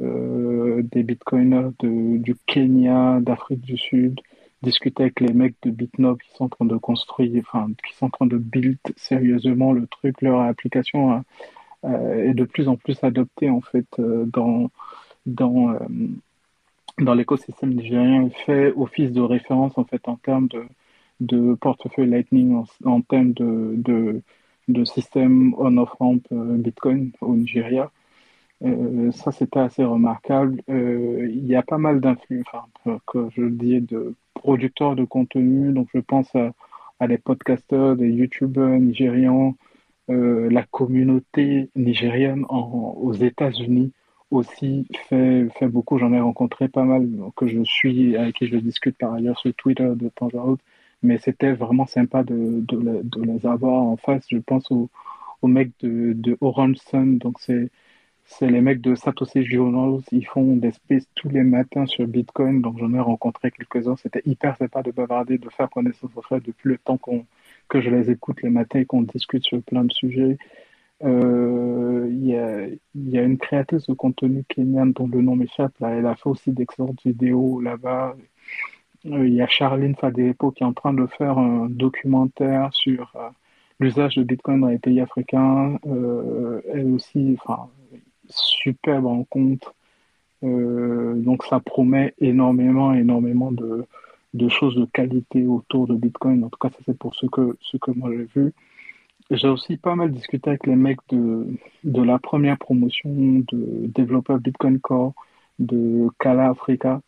euh, des bitcoiners de, du Kenya, d'Afrique du Sud, discuter avec les mecs de Bitnob qui sont en train de construire, enfin, qui sont en train de build sérieusement le truc, leur application euh, est de plus en plus adoptée en fait dans dans dans l'écosystème nigérien fait office de référence en fait en termes de, de portefeuille Lightning, en, termes de, de, système on-off-ramp euh, Bitcoin au Nigeria. Euh, ça, c'était assez remarquable. Euh, il y a pas mal d'influx, enfin, que je dis, de producteurs de contenu. Donc, je pense à, à des podcasteurs, des youtubeurs nigérians, la communauté nigérienne en, aux États-Unis aussi fait, fait beaucoup. J'en ai rencontré pas mal que je suis, avec qui je discute par ailleurs sur Twitter de temps à autre. Mais c'était vraiment sympa de, de, de, les avoir en face. Je pense aux, aux mecs de, de Orange Sun. Donc, c'est, c'est les mecs de Satoshi Journals. Ils font des spaces tous les matins sur Bitcoin. Donc, j'en ai rencontré quelques-uns. C'était hyper sympa de bavarder, de faire connaissance au fait depuis le temps qu'on, que je les écoute les matins et qu'on discute sur plein de sujets. Euh, il y, a, une créatrice de contenu kenyane dont le nom m'échappe. Là, elle a fait aussi d'excellentes vidéos là-bas. Euh, il y a Charline Fadepo qui est en train de faire un documentaire sur euh, l'usage de Bitcoin dans les pays africains. elle aussi, enfin, superbe rencontre. donc ça promet énormément, énormément de, de, choses de qualité autour de Bitcoin. En tout cas, ça c'est pour ce que, ce que moi j'ai vu. J'ai aussi pas mal discuté avec les mecs de, de la première promotion de développeurs Bitcoin Core de Kala Africa,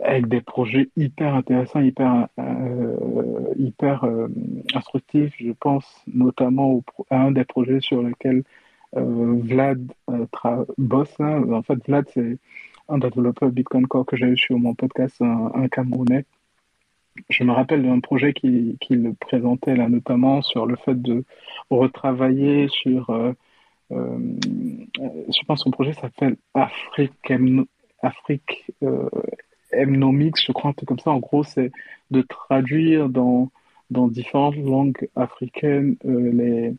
avec des projets hyper intéressants, hyper, euh, hyper euh, instructifs. Je pense notamment à un des projets sur lesquels euh, Vlad bosse. Hein. En fait, Vlad, c'est un développeur Bitcoin Core que j'ai eu sur mon podcast, un, un Camerounais je me rappelle d'un projet qu'il présentait là, notamment sur le fait de retravailler sur. Euh, euh, je pense que son projet s'appelle Afrique, Afrique euh, je crois, un truc comme ça. En gros, c'est de traduire dans, différentes langues africaines les,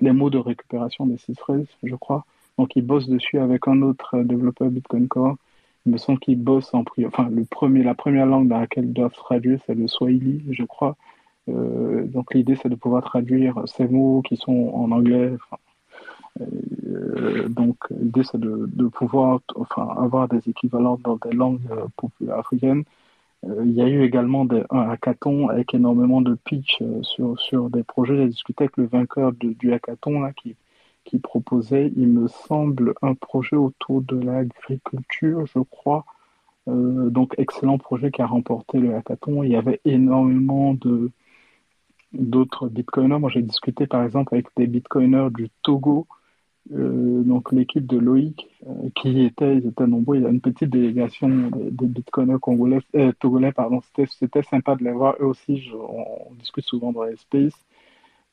les mots de récupération des six phrases, je crois. Donc, ils bossent dessus avec un autre développeur Bitcoin Core. Il me semble qu'ils bossent en priorité. Enfin, le premier, la première langue dans laquelle ils doivent traduire, c'est le Swahili, je crois. Euh, donc, l'idée, c'est de pouvoir traduire ces mots qui sont en anglais. Euh, donc, l'idée, c'est de, pouvoir enfin, avoir des équivalents dans des langues euh, africaines. il y a eu également un hackathon avec énormément de pitch sur, sur des projets. J'ai discuté avec le vainqueur du hackathon là, qui, qui proposait, il me semble, un projet autour de l'agriculture, je crois. Euh, donc, excellent projet qui a remporté le hackathon. Il y avait énormément de d'autres bitcoiners. Moi, j'ai discuté par exemple avec des bitcoiners du Togo, euh, donc l'équipe de Loïc, euh, qui était, ils étaient nombreux. Il y a une petite délégation de, bitcoiners congolais, togolais, pardon. C'était sympa de les voir. Eux aussi, on, discute souvent dans les spaces.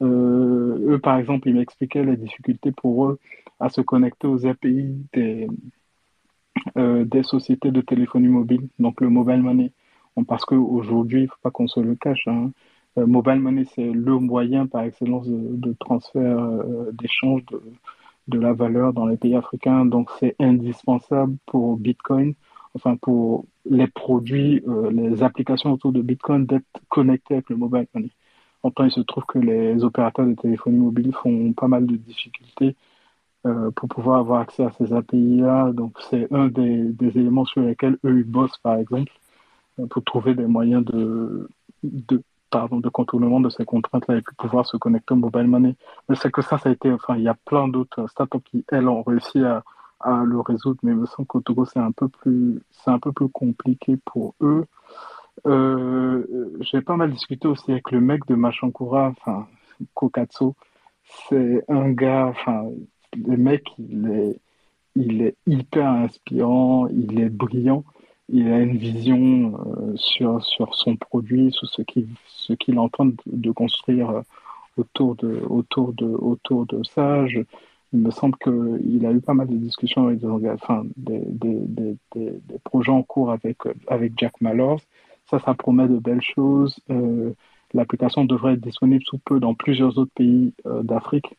Euh, eux, par exemple, ils m'expliquaient les difficultés pour eux à se connecter aux API des, euh, des sociétés de téléphonie mobile, donc le mobile money. Parce qu'aujourd'hui, il ne faut pas qu'on se le cache, hein. euh, mobile money, c'est le moyen par excellence de, transfert, d'échange de, la valeur dans les pays africains. Donc, c'est indispensable pour Bitcoin, enfin pour les produits, les applications autour de Bitcoin d'être connectés avec le mobile money. Pourtant, il se trouve que les opérateurs de téléphonie mobile font pas mal de difficultés euh, pour pouvoir avoir accès à ces API-là. Donc, c'est un des, éléments sur lesquels eux, ils bossent, par exemple, euh, pour trouver des moyens de, pardon, de contournement de ces contraintes-là et puis pouvoir se connecter au mobile money. Mais c'est que ça, ça a été, enfin, il y a plein d'autres startups qui, elles, ont réussi à, le résoudre, mais il me semble qu'au Togo, c'est un c'est un peu plus compliqué pour eux. Euh, j'ai pas mal discuté aussi avec le mec de Machankura, enfin, Kokatsu. C'est un gars, enfin, le mec, il est, il est hyper inspirant, il est brillant, il a une vision euh, sur, sur son produit, sur ce qu'il ce qu'il est en train de, construire euh, autour de, autour de, autour de ça. il me semble qu'il a eu pas mal de discussions avec des, enfin, des, des, des projets en cours avec, avec Jack Mallors. Ça, ça promet de belles choses. Euh, l'application devrait être disponible sous peu dans plusieurs autres pays euh, d'Afrique.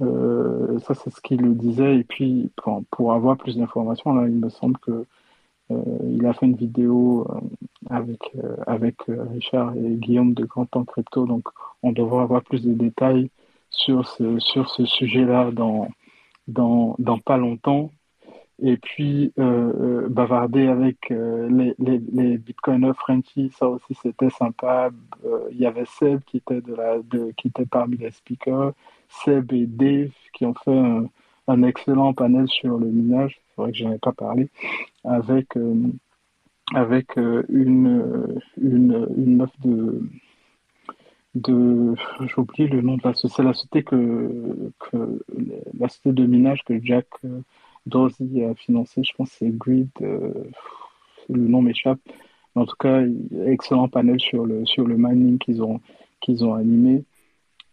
Euh, ça, c'est ce qu'il le disait. Et puis, pour, avoir plus d'informations, là, il me semble que il a fait une vidéo avec, avec Richard et Guillaume de Grand Temps Crypto. Donc, on devrait avoir plus de détails sur ce, sur ce sujet-là dans, dans pas longtemps et puis euh, euh, bavarder avec euh, les, les, les bitcoiners ça aussi c'était sympa. Il y avait Seb qui était, de la, qui était parmi les speakers, Seb et Dave qui ont fait un, excellent panel sur le minage, c'est vrai que je n'en ai pas parlé, avec, avec une, une, une meuf de, de j'oublie le nom de la société, la que, que la société de minage que Jack Dorsey a financé, je pense c'est Grid, euh, le nom m'échappe. Mais en tout cas, excellent panel sur le, sur le mining qu'ils ont, qu'ils ont animé.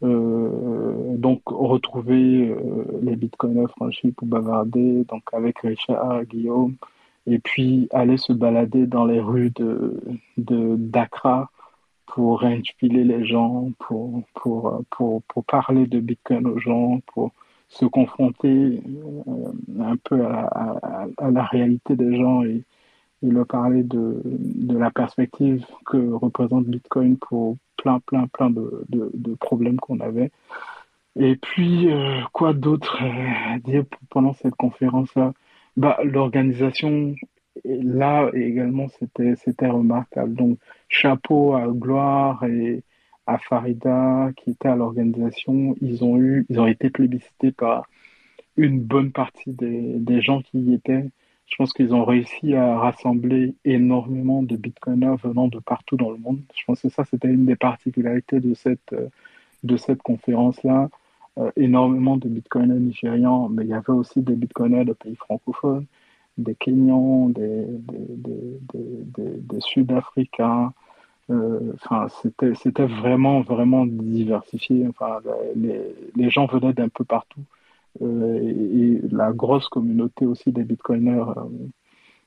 Euh, donc retrouver euh, les bitcoiners franchis pour bavarder, donc avec Richard, Guillaume, et puis aller se balader dans les rues de, de Dakar pour inspirer les gens, pour, pour, pour, pour parler de Bitcoin aux gens, pour, se confronter euh, un peu à, la réalité des gens et, leur parler de, de, la perspective que représente Bitcoin pour plein, plein, plein de, de, problèmes qu'on avait. Et puis, euh, quoi d'autre à dire pendant cette conférence-là? Bah, L'organisation, là également, c'était remarquable. Donc, chapeau à Gloire et, à Farida, qui était à l'organisation, ils ont eu, ils ont été plébiscités par une bonne partie des, des gens qui y étaient. Je pense qu'ils ont réussi à rassembler énormément de bitcoiners venant de partout dans le monde. Je pense que ça, c'était une des particularités de cette, de cette conférence-là. Euh, énormément de bitcoiners nigérians, mais il y avait aussi des bitcoiners de pays francophones, des Kenyans, des, des, des, Sud-Africains, euh, enfin, c'était, vraiment, vraiment diversifié. Enfin, les, gens venaient d'un peu partout. Euh, et, la grosse communauté aussi des bitcoiners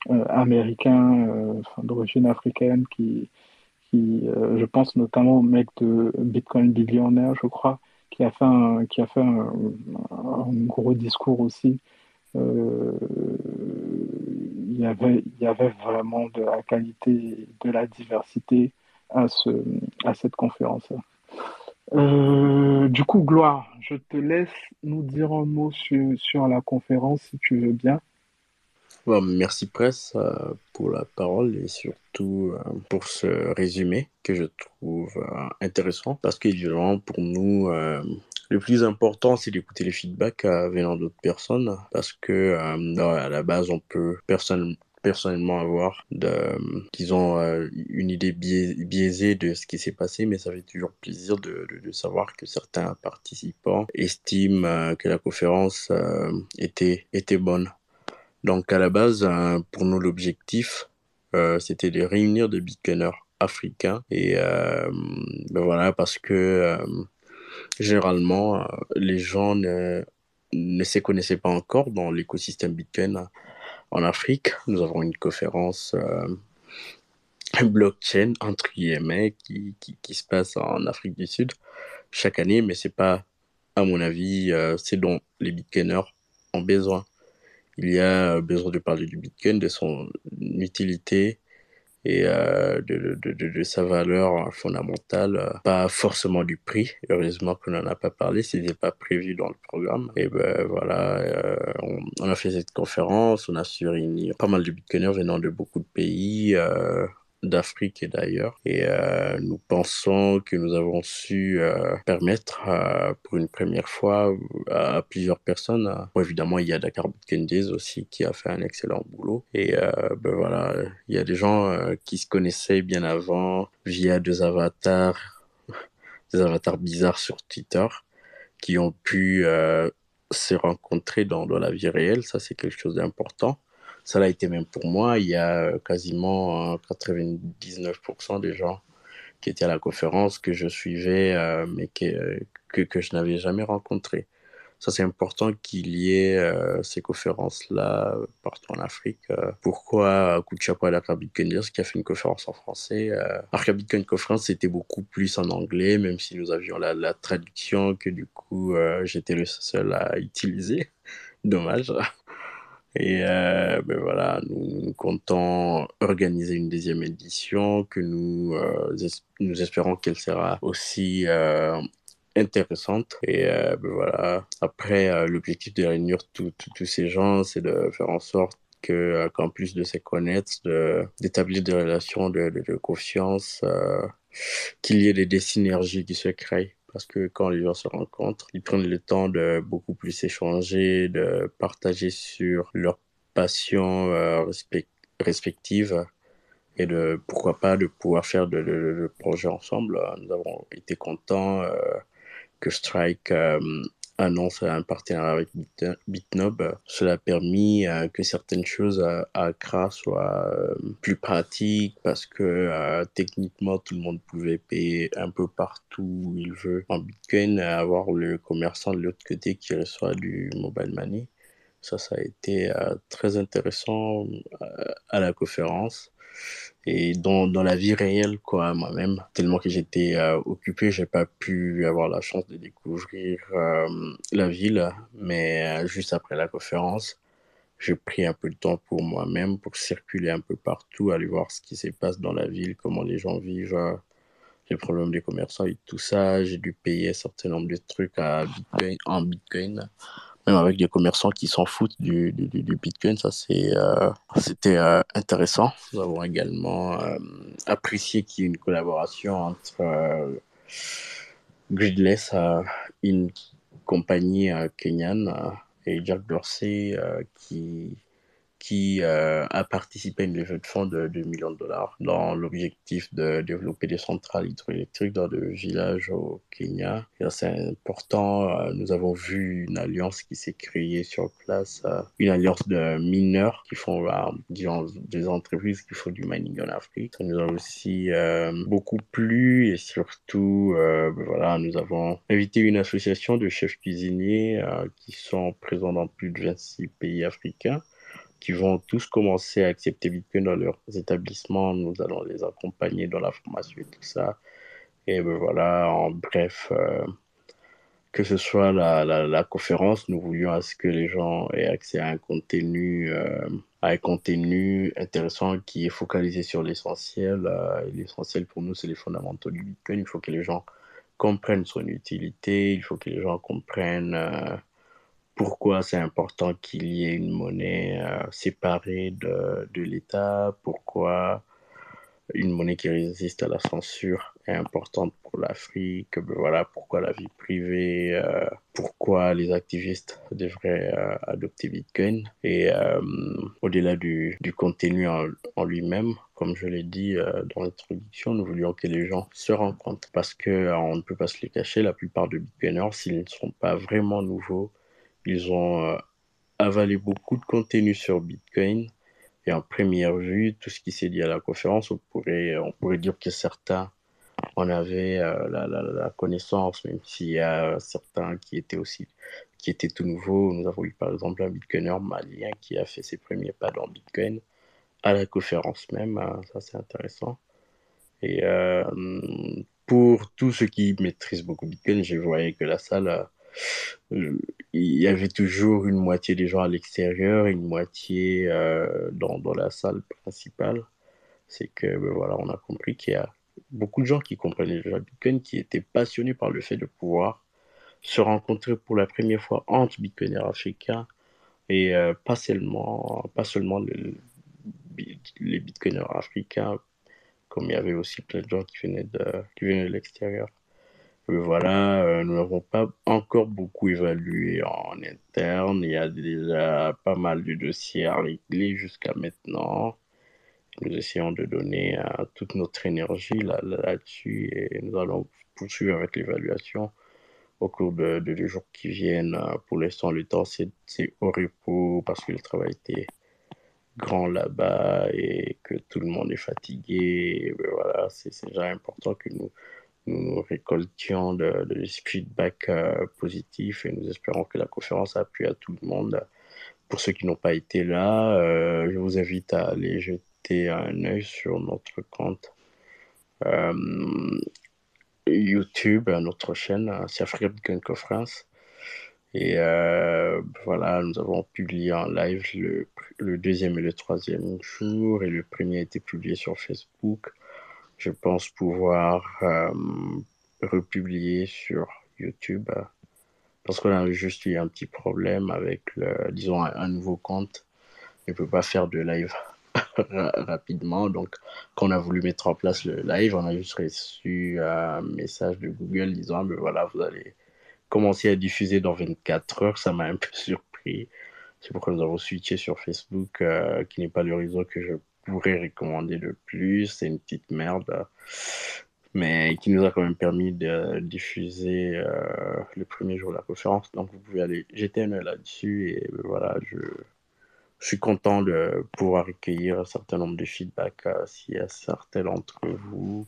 euh, américains, d'origine africaine, qui, qui je pense notamment au mec de Bitcoin Billionnaire, je crois, qui a fait un, qui a fait un, gros discours aussi. Euh, il, y avait, il y avait vraiment de la qualité, de la diversité à, ce, à cette conférence. Euh, du coup, Gloire, je te laisse nous dire un mot sur, sur la conférence si tu veux bien. merci Presse euh, pour la parole et surtout euh, pour ce résumé que je trouve intéressant parce qu'évidemment pour nous le plus important c'est d'écouter les feedbacks venant d'autres personnes parce que à la base on peut personne personnellement avoir de, disons, euh, une idée biaisée de ce qui s'est passé, mais ça fait toujours plaisir de, savoir que certains participants estiment euh, que la conférence euh, était, était bonne. Donc à la base, pour nous, l'objectif, c'était de réunir des bitcoiners africains. Et ben voilà, parce que généralement, les gens ne, ne se connaissaient pas encore dans l'écosystème bitcoin en Afrique. Nous avons une conférence euh, blockchain, entre guillemets, qui, qui, se passe en Afrique du Sud chaque année, mais c'est pas, à mon avis, euh, c'est dont les bitcoiners ont besoin. Il y a besoin de parler du bitcoin, de son utilité, et euh, de, de, de, de, sa valeur fondamentale, euh, pas forcément du prix. Heureusement qu'on n'en a pas parlé, c'était pas prévu dans le programme. Et ben voilà, euh, on, on, a fait cette conférence, on a su réunir pas mal de bitcoiners venant de beaucoup de pays. Euh, d'Afrique et d'ailleurs. Et euh, nous pensons que nous avons su euh, permettre euh, pour une première fois à plusieurs personnes. Évidemment, il y a Dakar Days aussi qui a fait un excellent boulot. Et ben voilà, il y a des gens qui se connaissaient bien avant via des avatars, des avatars bizarres sur Twitter, qui ont pu se rencontrer dans, dans la vie réelle. Ça, c'est quelque chose d'important. Ça l'a été même pour moi. Il y a euh, quasiment 99% euh, des gens qui étaient à la conférence que je suivais, euh, mais que, que, je n'avais jamais rencontrés. Ça, c'est important qu'il y ait ces conférences-là partout en Afrique. pourquoi coup de chapeau à qui a fait une conférence en français euh, Conference, c'était beaucoup plus en anglais, même si nous avions la traduction que du coup, j'étais le seul à utiliser. [laughs] Dommage. Et euh, ben voilà, nous, comptons organiser une deuxième édition que nous, euh, nous espérons qu'elle sera aussi euh, intéressante. Et euh, ben voilà, après, euh, l'objectif de réunir tous ces gens, c'est de faire en sorte que euh, qu'en plus de se connaître, d'établir des relations de, de, de confiance, qu'il y ait des synergies qui se créent parce que quand les gens se rencontrent, ils prennent le temps de beaucoup plus échanger, de partager sur leurs passions euh, respectives et de pourquoi pas de pouvoir faire de, de, projets ensemble. Nous avons été contents euh, que Strike annonce un partenariat avec Bitnob. Cela a permis euh, que certaines choses à, Accra soient euh, plus pratiques parce que euh, techniquement tout le monde pouvait payer un peu partout où il veut en Bitcoin, avoir le commerçant de l'autre côté qui reçoit du mobile money. Ça, ça a été très intéressant à la conférence et dans, dans la vie réelle quoi moi-même. Tellement que j'étais euh, occupé j'ai pas pu avoir la chance de découvrir euh, la ville. Mais euh, juste après la conférence j'ai pris un peu de temps pour moi-même pour circuler un peu partout aller voir ce qui se passe dans la ville comment les gens vivent euh, les problèmes des commerçants et tout ça. J'ai dû payer un certain nombre de trucs en Bitcoin avec des commerçants qui s'en foutent du, du, Bitcoin. Ça, c'est, euh, c'était euh, intéressant. Nous avons également euh, apprécié qu'il y ait une collaboration entre Gridless, une compagnie kenyane, et Jack Dorsey, qui qui euh, a participé à une levée de fonds de 2 millions de dollars dans l'objectif de développer des centrales hydroélectriques dans des villages au Kenya. C'est important. Euh, nous avons vu une alliance qui s'est créée sur place, euh, une alliance de mineurs qui font, disons, des entreprises qui font du mining en Afrique. Ça nous a aussi beaucoup plu et surtout, voilà, nous avons invité une association de chefs cuisiniers qui sont présents dans plus de 26 pays africains qui vont tous commencer à accepter Bitcoin dans leurs établissements. Nous allons les accompagner dans la formation et tout ça. Et ben voilà, en bref, euh, que ce soit la, la, conférence, nous voulions à ce que les gens aient accès à un contenu, euh, à un contenu intéressant qui est focalisé sur l'essentiel. Euh, l'essentiel pour nous, c'est les fondamentaux du Bitcoin. Il faut que les gens comprennent son utilité, il faut que les gens comprennent pourquoi c'est important qu'il y ait une monnaie euh, séparée de, de l'État, pourquoi une monnaie qui résiste à la censure est importante pour l'Afrique, ben voilà pourquoi la vie privée, euh, pourquoi les activistes devraient euh, adopter Bitcoin? Et au-delà du, du, contenu en, lui-même, comme je l'ai dit dans l'introduction, nous voulions que les gens se compte parce que on ne peut pas se les cacher, la plupart de Bitcoiners, s'ils ne sont pas vraiment nouveaux, ils ont avalé beaucoup de contenu sur Bitcoin et en première vue, tout ce qui s'est dit à la conférence, on pourrait, on pourrait dire que certains en avaient euh, la, la, la, connaissance, même s'il y a certains qui étaient aussi qui étaient tout nouveaux. Nous avons eu par exemple un bitcoiner malien qui a fait ses premiers pas dans Bitcoin à la conférence même. Hein, ça, c'est intéressant. Et euh, pour tous ceux qui maîtrisent beaucoup Bitcoin, je voyais que la salle il y avait toujours une moitié des gens à l'extérieur et une moitié euh, dans, dans, la salle principale. C'est que ben voilà, on a compris qu'il y a beaucoup de gens qui comprenaient déjà Bitcoin, qui étaient passionnés par le fait de pouvoir se rencontrer pour la première fois entre Bitcoiners africains et euh, pas seulement, pas seulement le, les Bitcoiners africains, comme il y avait aussi plein de gens qui venaient de, qui venaient de l'extérieur voilà, euh, nous n'avons pas encore beaucoup évalué en interne. Il y a déjà pas mal de dossiers à régler jusqu'à maintenant. Nous essayons de donner euh, toute notre énergie là-dessus et nous allons poursuivre avec l'évaluation au cours de, jours qui viennent. Pour l'instant, le temps, c'est au repos parce que le travail était grand là-bas et que tout le monde est fatigué. Voilà, c'est déjà important que nous nous récoltions de, de feedback euh, positif et nous espérons que la conférence a plu à tout le monde. Pour ceux qui n'ont pas été là, euh, je vous invite à aller jeter un œil sur notre compte euh, YouTube, notre chaîne, c'est African Conference. Et voilà, nous avons publié en live le, deuxième et le troisième jour, et le premier a été publié sur Facebook je pense pouvoir euh, republier sur YouTube parce qu'on a juste eu un petit problème avec, le, disons, un, nouveau compte. Il ne peut pas faire de live [laughs] rapidement. Donc, quand on a voulu mettre en place le live, on a juste reçu un message de Google disant, ben voilà, vous allez commencer à diffuser dans 24 heures. Ça m'a un peu [laughs] surpris. C'est pourquoi nous avons switché sur Facebook, euh, qui n'est pas le réseau que je recommander le plus. C'est une petite merde, mais qui nous a quand même permis de diffuser euh, le premier jour de la conférence. Donc vous pouvez aller jeter un là-dessus et ben voilà, je, je, suis content de pouvoir recueillir un certain nombre de feedbacks euh, s'il y a certains d'entre vous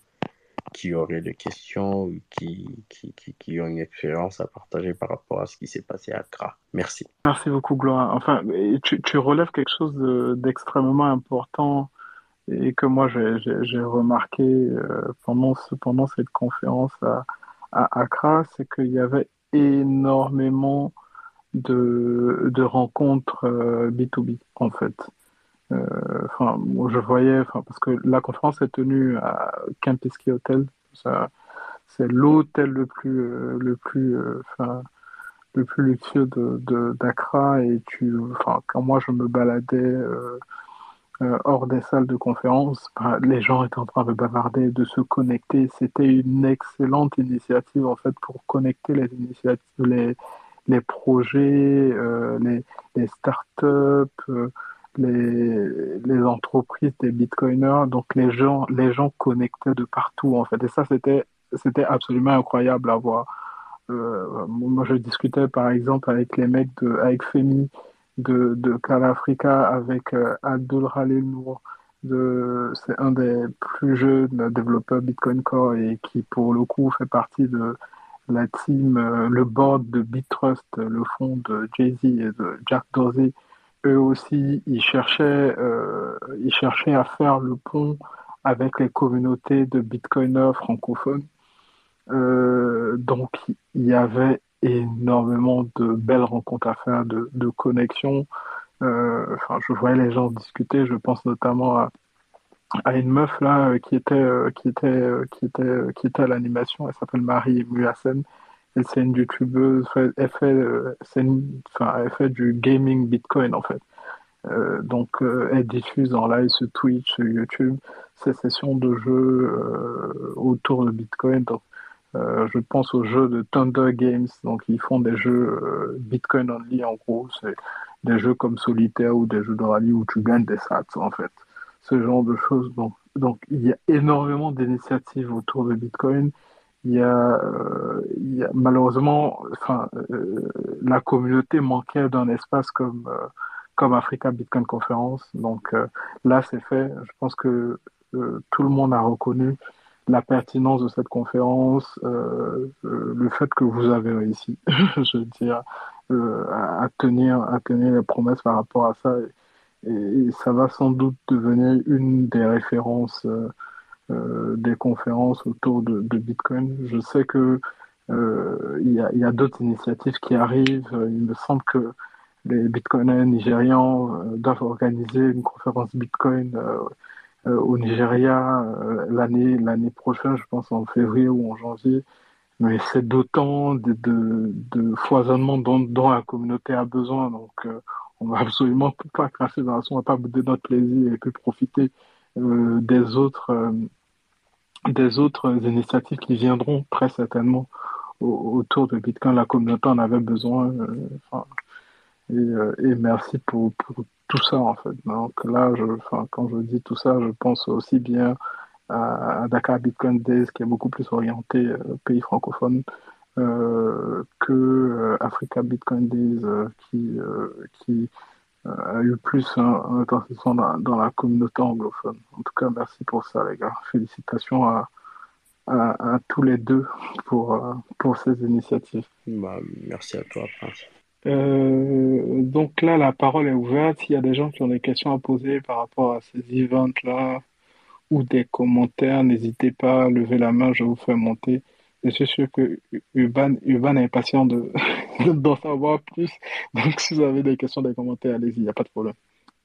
qui auraient des questions ou qui, qui, qui, qui, ont une expérience à partager par rapport à ce qui s'est passé à Accra. Merci. Merci beaucoup, Gloire. Enfin, tu, tu relèves quelque chose d'extrêmement important et que moi j'ai remarqué euh, pendant, ce, pendant cette conférence à, à Accra, c'est qu'il y avait énormément de, de rencontres euh, B2B en fait. Euh, enfin, je voyais, parce que la conférence est tenue à Kempinski Hotel. C'est l'hôtel le plus, euh, le plus, euh, le plus luxueux de d'Accra. Et tu, enfin, quand moi je me baladais hors des salles de conférence, bah, les gens étaient en train de bavarder, de se connecter. C'était une excellente initiative en fait pour connecter les initiatives, les, projets, les startups les, entreprises des bitcoiners, donc les gens, les gens connectés de partout en fait. Et ça, c'était, absolument incroyable à voir. Euh, moi, je discutais par exemple avec les mecs de, avec Femi de, de Calafrica, avec euh, Abdul Khalil Nour, c'est un des plus jeunes développeurs Bitcoin Core et qui pour le coup fait partie de la team, euh, le board de BitTrust, le fonds de Jay-Z et de Jack Dorsey, eux aussi, ils cherchaient, euh, ils cherchaient à faire le pont avec les communautés de bitcoiners francophones. Euh, donc, il y avait énormément de belles rencontres à faire, de, de connexions. Euh, je voyais les gens discuter. Je pense notamment à, à une meuf là qui était qui était qui était qui était à l'animation. Elle s'appelle Marie Muassen. Et c'est une youtubeuse. Elle fait enfin elle fait du gaming Bitcoin en fait. Euh, donc, euh, elle diffuse en live sur Twitch, sur YouTube, ces sessions de jeux euh, autour de Bitcoin. Donc, je pense aux jeux de Thunder Games. Donc, ils font des jeux Bitcoin only, en gros. C'est des jeux comme Solitaire ou des jeux de rallye où tu gagnes des sats, en fait. Ce genre de choses. Donc, donc il y a énormément d'initiatives autour de Bitcoin. Il y a, il y a malheureusement, enfin, la communauté manquait d'un espace comme comme Africa Bitcoin Conference. Donc euh, là, c'est fait. Je pense que euh, tout le monde a reconnu la pertinence de cette conférence, euh, le fait que vous avez réussi, [laughs] je veux dire, à, tenir, à tenir les promesses par rapport à ça. Et, ça va sans doute devenir une des références des conférences autour de, Bitcoin. Je sais que il y a, d'autres initiatives qui arrivent. Il me semble que les bitcoiners nigérians euh, doivent organiser une conférence bitcoin euh, euh, au Nigeria l'année l'année prochaine, je pense en février ou en janvier. Mais c'est d'autant de, foisonnement dont, la communauté a besoin. Donc, on va [laughs] absolument pas cracher dans la on va pas bouder notre plaisir et puis profiter des autres des autres initiatives qui viendront très certainement autour de Bitcoin. La communauté en avait besoin. Euh, et, merci pour, tout ça, en fait. Donc là, quand je dis tout ça, je pense aussi bien à, Dakar Bitcoin Days, qui est beaucoup plus orienté euh, pays francophone, euh, que Africa Bitcoin Days, qui a eu plus un, dans, dans, la communauté anglophone. En tout cas, merci pour ça, les gars. Félicitations à, à, tous les deux pour, pour ces initiatives. Bah, merci à toi, Prince. Euh, donc là, la parole est ouverte. S'il y a des gens qui ont des questions à poser par rapport à ces events-là ou des commentaires, n'hésitez pas à lever la main, je vous fais monter. Je suis sûr que Urban, est impatient de, [laughs] d'en savoir plus. Donc si vous avez des questions, des commentaires, allez-y, il n'y a pas de problème.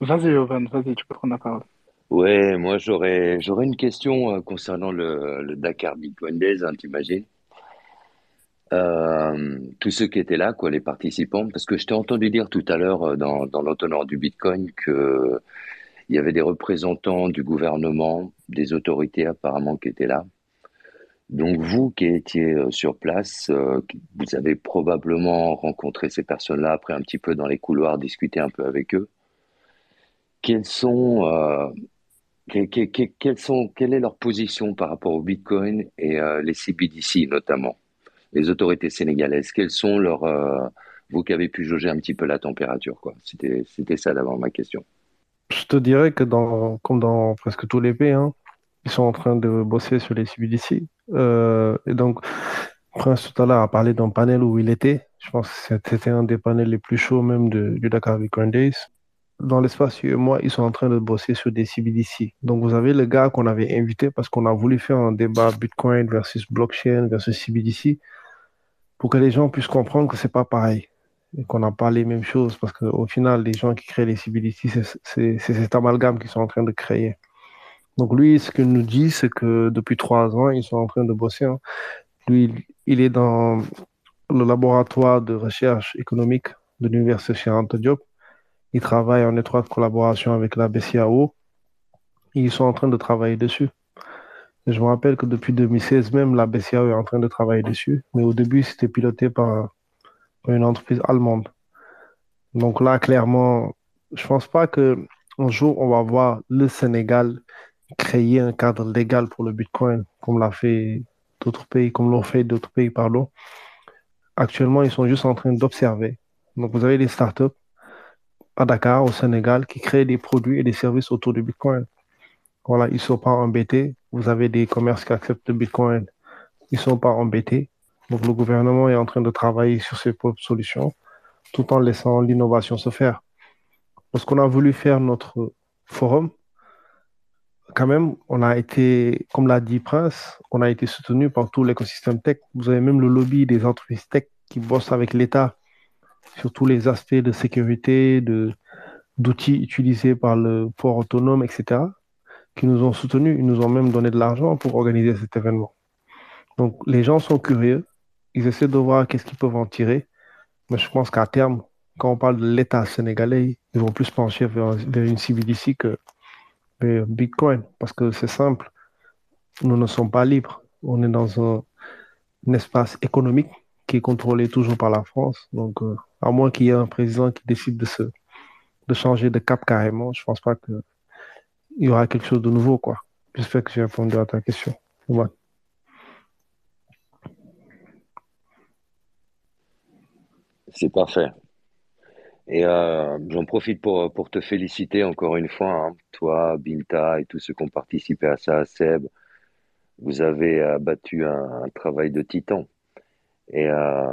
Vas-y Urban, vas-y, tu peux prendre la parole. Ouais, moi j'aurais, j'aurais une question euh, concernant le, le Dakar Bitcoin Days, hein, t'imagines? Euh, tous ceux qui étaient là, quoi, les participants, parce que je t'ai entendu dire tout à l'heure euh, dans, dans du Bitcoin que il y avait des représentants du gouvernement, des autorités apparemment qui étaient là. Donc vous qui étiez euh, sur place, vous avez probablement rencontré ces personnes-là après un petit peu dans les couloirs, discuté un peu avec eux. Quels sont, euh, sont, quelle est leur position par rapport au Bitcoin et les CBDC notamment? les autorités sénégalaises Quels sont leurs. Euh, vous qui avez pu jauger un petit peu la température, quoi? C'était, c'était ça d'abord ma question. Je te dirais que dans, comme dans presque tous les pays, hein, ils sont en train de bosser sur les CBDC. Euh, et donc, Prince tout à l'heure a parlé d'un panel où il était. Je pense que c'était un des panels les plus chauds même de, du Dakar Bitcoin Days. Dans l'espace moi, ils sont en train de bosser sur des CBDC. Donc, vous avez le gars qu'on avait invité parce qu'on a voulu faire un débat Bitcoin versus blockchain versus CBDC pour que les gens puissent comprendre que c'est pas pareil et qu'on n'a pas les mêmes choses parce qu'au final, les gens qui créent les CBDC, c'est cet amalgame qu'ils sont en train de créer. Donc lui, ce qu'il nous dit, c'est que depuis trois ans, ils sont en train de bosser. Hein. Lui, il est dans le laboratoire de recherche économique de l'université Cheikh Diop. Il travaille en étroite collaboration avec la BCAO. ils sont en train de travailler dessus. Je me rappelle que depuis 2016, même la BCAO est en train de travailler dessus. Mais au début, c'était piloté par une entreprise allemande. Donc là, clairement, je pense pas qu'un jour, on va voir le Sénégal créer un cadre légal pour le Bitcoin, comme l'a fait d'autres pays, comme l'ont fait d'autres pays, pardon. Actuellement, ils sont juste en train d'observer. Donc, vous avez des startups à Dakar, au Sénégal, qui créent des produits et des services autour du Bitcoin. Voilà, ils ne sont pas embêtés. Vous avez des commerces qui acceptent le Bitcoin. Ils ne sont pas embêtés. Donc le gouvernement est en train de travailler sur ses propres solutions tout en laissant l'innovation se faire. Lorsqu'on a voulu faire notre forum, quand même, on a été, comme l'a dit Prince, on a été soutenu par tout l'écosystème tech. Vous avez même le lobby des entreprises tech qui bossent avec l'État sur tous les aspects de sécurité, de, d'outils utilisés par le port autonome, etc., qui nous ont soutenus. Ils nous ont même donné de l'argent pour organiser cet événement. Donc, les gens sont curieux. Ils essaient de voir qu'est-ce qu'ils peuvent en tirer. Mais je pense qu'à terme, quand on parle de l'État sénégalais, ils vont plus pencher vers, vers une CBDC que vers Bitcoin. Parce que c'est simple. Nous ne sommes pas libres. On est dans un, espace économique qui est contrôlé toujours par la France. Donc, euh, à moins qu'il y ait un président qui décide de changer de cap carrément, je ne pense pas qu'il y aura quelque chose de nouveau. quoi. J'espère que j'ai répondu à ta question. Ouais. C'est parfait. Et euh, j'en profite pour, pour te féliciter encore une fois, hein. toi, Binta et tous ceux qui ont participé à ça, Seb. Vous avez abattu un, un travail de titan. Et euh,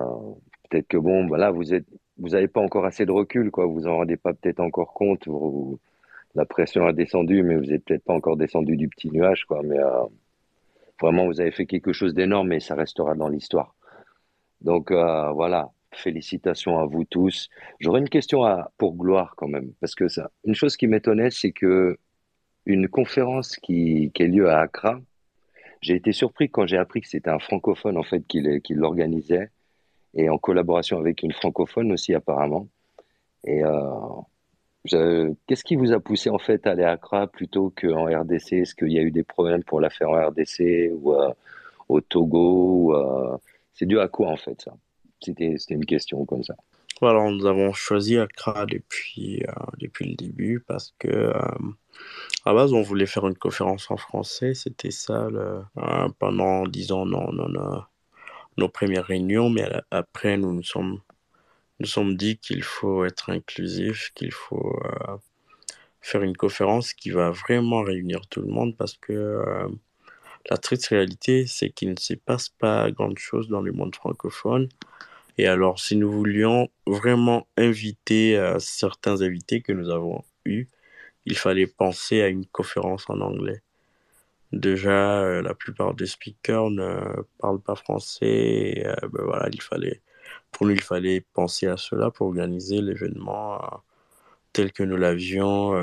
peut-être que bon, voilà, vous êtes, vous n'avez pas encore assez de recul, quoi. Vous en rendez pas peut-être encore compte. La pression a descendu, mais vous n'êtes peut-être pas encore descendu du petit nuage, quoi. Mais euh, vraiment, vous avez fait quelque chose d'énorme et ça restera dans l'histoire. Donc euh, voilà, félicitations à vous tous. J'aurais une question pour Gloire quand même, parce que ça, une chose qui m'étonnait, c'est que une conférence qui, qui a lieu à Accra, j'ai été surpris quand j'ai appris que c'était un francophone en fait qui l'organisait et en collaboration avec une francophone aussi apparemment. Et euh, qu'est-ce qui vous a poussé en fait à aller à Accra plutôt qu'en RDC? Est-ce qu'il y a eu des problèmes pour la faire en RDC ou euh, au Togo euh, c'est dû à quoi en fait ça? C'était une question comme ça. Voilà, nous avons choisi Accra depuis, euh, depuis le début parce que euh, à base, on voulait faire une conférence en français. C'était ça euh, pendant, disons, nos, nos, nos, nos premières réunions. Mais après, nous nous sommes, nous sommes dit qu'il faut être inclusif, qu'il faut faire une conférence qui va vraiment réunir tout le monde parce que la triste réalité, c'est qu'il ne se passe pas grand-chose dans le monde francophone. Et alors, si nous voulions vraiment inviter euh, certains invités que nous avons eus, il fallait penser à une conférence en anglais. Déjà, euh, la plupart des speakers ne parlent pas français. Euh, ben voilà, il fallait, pour nous, il fallait penser à cela pour organiser l'événement tel que nous l'avions,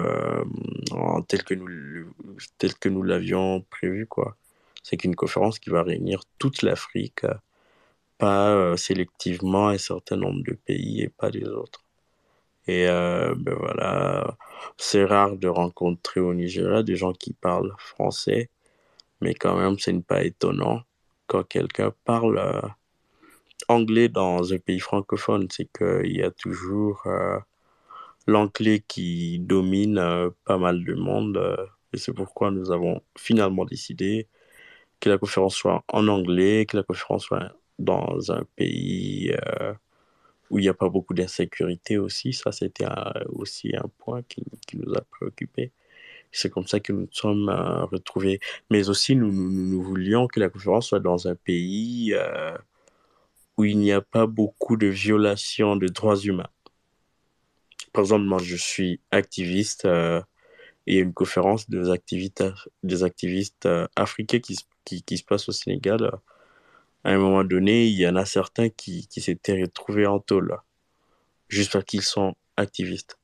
tel tel que nous l'avions prévu, quoi. C'est qu'une conférence qui va réunir toute l'Afrique, pas euh, sélectivement un certain nombre de pays et pas les autres. Et euh, ben voilà, c'est rare de rencontrer au Nigeria des gens qui parlent français, mais quand même, ce n'est pas étonnant quand quelqu'un parle euh, anglais dans un pays francophone. C'est qu'il y a toujours l'anglais qui domine pas mal de monde. et c'est pourquoi nous avons finalement décidé que la conférence soit en anglais, que la conférence soit dans un pays euh, où il n'y a pas beaucoup d'insécurité aussi. Ça, c'était aussi un point qui, qui nous a préoccupés. C'est comme ça que nous nous sommes euh, retrouvés. Mais aussi, nous, nous, voulions que la conférence soit dans un pays euh, où il n'y a pas beaucoup de violations de droits humains. Par exemple, moi, je suis activiste il y a une conférence des activistes, des activistes africains qui, qui, qui se passe au Sénégal. À un moment donné, il y en a certains qui, qui s'étaient retrouvés en tôle, juste parce qu'ils sont activistes.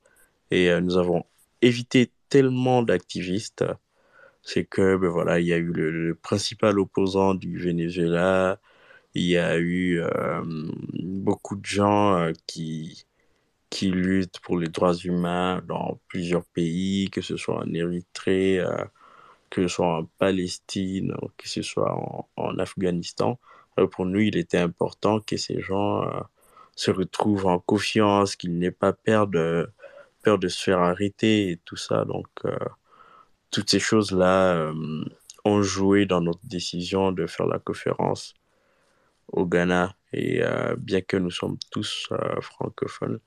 Et euh, nous avons évité tellement d'activistes, c'est que, ben voilà, il y a eu le, principal opposant du Venezuela, il y a eu euh, beaucoup de gens euh, qui, qui luttent pour les droits humains dans plusieurs pays, que ce soit en Érythrée, que ce soit en Palestine, que ce soit en Afghanistan. Alors pour nous, il était important que ces gens euh, se retrouvent en confiance, qu'ils n'aient pas peur de, peur de se faire arrêter et tout ça. Donc, euh, toutes ces choses-là euh, ont joué dans notre décision de faire la conférence au Ghana. Et euh, bien que nous sommes tous euh, francophones,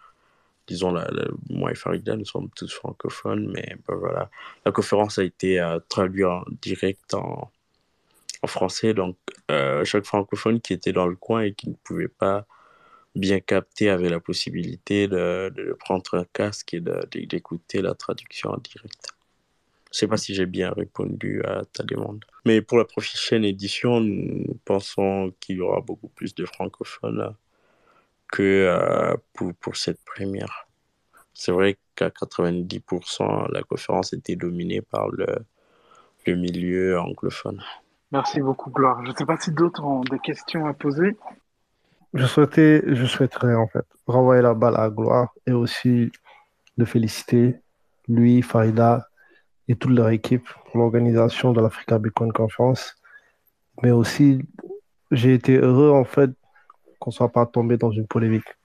disons, la, moi et Farida, nous sommes tous francophones, mais ben voilà, la conférence a été euh, traduite en direct en, en français, donc euh, chaque francophone qui était dans le coin et qui ne pouvait pas bien capter avait la possibilité de, prendre un casque et d'écouter la traduction en direct. Je sais pas si j'ai bien répondu à ta demande. Mais pour la prochaine édition, nous pensons qu'il y aura beaucoup plus de francophones que euh, pour, cette première. C'est vrai qu'à 90%, la conférence était dominée par le milieu anglophone. Merci beaucoup, Gloire. Je ne sais pas si d'autres ont des questions à poser. Je souhaitais, je souhaiterais en fait renvoyer la balle à Gloire et aussi de féliciter lui, Faïda et toute leur équipe pour l'organisation de l'Africa Bitcoin Conference. Mais aussi, j'ai été heureux en fait qu'on ne soit pas tombé dans une polémique.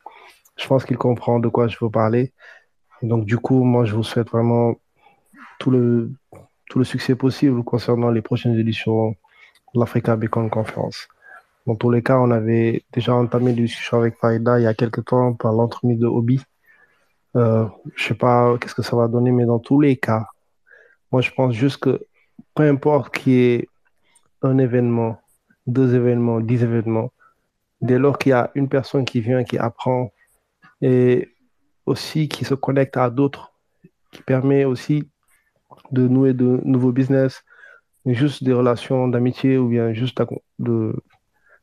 Je pense qu'il comprend de quoi je veux parler. donc, du coup, moi, je vous souhaite vraiment tout le, tout le succès possible concernant les prochaines éditions l'Africa Bitcoin Conference. Dans tous les cas, on avait déjà entamé des discussions avec Faïda il y a quelques temps par l'entremise de Hobby. Euh, je sais pas qu'est-ce que ça va donner, mais dans tous les cas, moi je pense juste que peu importe qu'il y ait un événement, deux événements, dix événements, dès lors qu'il y a une personne qui vient, qui apprend et aussi qui se connecte à d'autres, qui permet aussi de nouer de nouveaux business, juste des relations d'amitié ou bien juste de,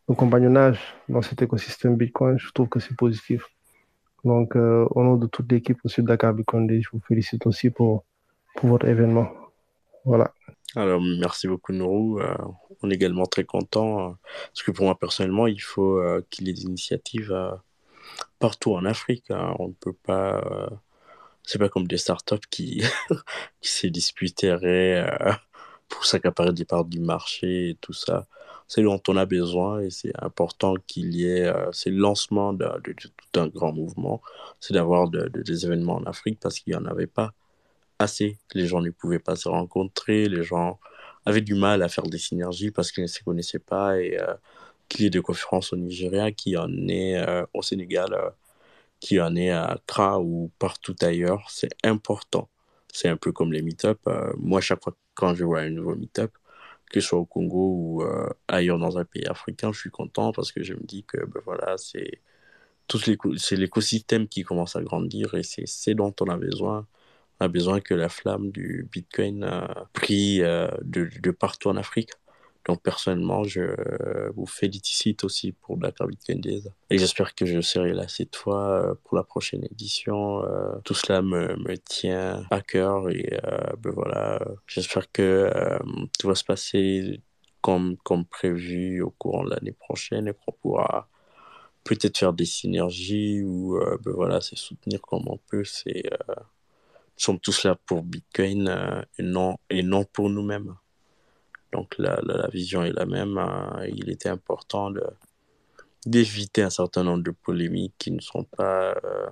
de compagnonnage dans cet écosystème Bitcoin, je trouve que c'est positif. Donc, euh, au nom de toute l'équipe aussi de Dakar Bitcoin je vous félicite aussi pour, pour votre événement. Voilà. Alors, merci beaucoup, Nourou. Euh, on est également très content euh, parce que pour moi, personnellement, il faut qu'il y ait des initiatives partout en Afrique. Hein. On ne peut pas. c'est pas comme des startups qui, [laughs] qui se disputeraient pour s'accaparer des parts du marché et tout ça c'est dont on a besoin et c'est important qu'il y ait, euh, c'est le lancement de, tout un grand mouvement, c'est d'avoir des événements en Afrique parce qu'il n'y en avait pas assez. Les gens ne pouvaient pas se rencontrer, les gens avaient du mal à faire des synergies parce qu'ils ne se connaissaient pas et euh, qu'il y ait des conférences au Nigeria, qui en est euh, au Sénégal, qui en est à Accra ou partout ailleurs, c'est important. C'est un peu comme les meet-up. moi, chaque fois quand je vois un nouveau meet-up, que ce soit au Congo ou euh, ailleurs dans un pays africain, je suis content parce que je me dis que ben voilà, c'est l'écosystème qui commence à grandir et c'est ce dont on a besoin. On a besoin que la flamme du Bitcoin euh, euh, de, partout en Afrique. Donc personnellement, je vous félicite aussi pour Bitcoin Days. Et j'espère que je serai là cette fois euh, pour la prochaine édition. Euh, tout cela me, me, tient à cœur et euh, ben voilà, j'espère que tout va se passer comme, comme prévu au courant de l'année prochaine et qu'on pourra peut-être faire des synergies ou ben voilà, c'est soutenir comme on peut. C'est, nous sommes tous là pour Bitcoin et, non, et non pour nous-mêmes. Donc la, la, vision est la même. Hein. Il était important d'éviter un certain nombre de polémiques qui ne sont pas, euh,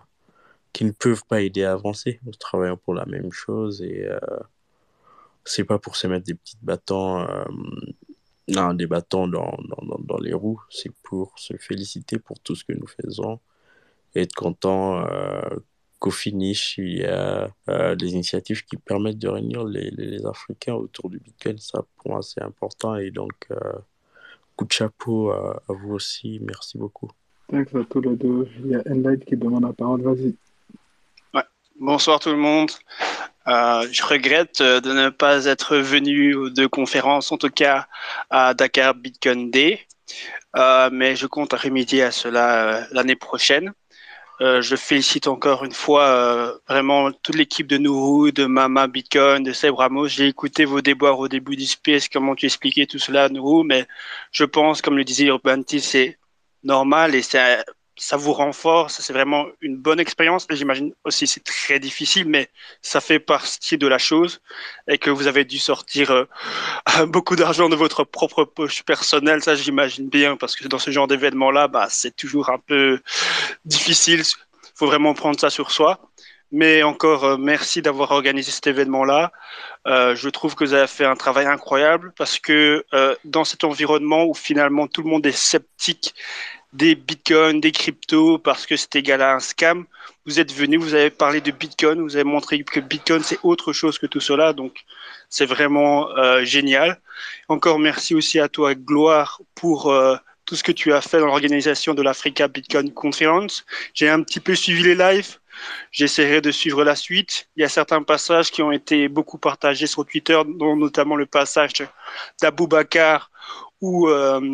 qui ne peuvent pas aider à avancer. Nous travaillons pour la même chose et euh, c'est pas pour se mettre des petits bâtons, euh, non, des bâtons dans, dans, dans, les roues. C'est pour se féliciter pour tout ce que nous faisons et être content euh, qu'au finish, il y a euh, des initiatives qui permettent de réunir les, les, Africains autour du Bitcoin. Ça, pour moi, c'est important. Et donc, euh, coup de chapeau à, vous aussi. Merci beaucoup. Merci à tous les deux. Il y a Enlight qui demande la parole. Vas-y. Ouais. Bonsoir tout le monde. Euh, je regrette de ne pas être venu aux deux conférences, en tout cas à Dakar Bitcoin Day, euh, mais je compte remédier à cela l'année prochaine. Euh, je félicite encore une fois euh, vraiment toute l'équipe de Nourou, de Mama Bitcoin, de Seb Ramos. J'ai écouté vos déboires au début du space, comment tu expliquais tout cela, Nourou, mais je pense, comme le disait Urbanti, c'est normal et c'est ça vous renforce, c'est vraiment une bonne expérience. J'imagine aussi c'est très difficile, mais ça fait partie de la chose et que vous avez dû sortir [laughs] euh, beaucoup d'argent de votre propre poche personnelle, ça j'imagine bien, parce que dans ce genre d'événement-là, bah, c'est toujours un peu difficile. Il faut vraiment prendre ça sur soi. Mais encore, euh, merci d'avoir organisé cet événement-là. Euh, je trouve que vous avez fait un travail incroyable parce que euh, dans cet environnement où finalement tout le monde est sceptique des bitcoins, des cryptos, parce que c'est égal à un scam. Vous êtes venu, vous avez parlé de bitcoin, vous avez montré que bitcoin c'est autre chose que tout cela, donc c'est vraiment euh, génial. Encore merci aussi à toi, Gloire, pour euh, tout ce que tu as fait dans l'organisation de l'Africa Bitcoin Conference. J'ai un petit peu suivi les lives. J'essaierai de suivre la suite. Il y a certains passages qui ont été beaucoup partagés sur Twitter, dont notamment le passage d'Abou Bakar où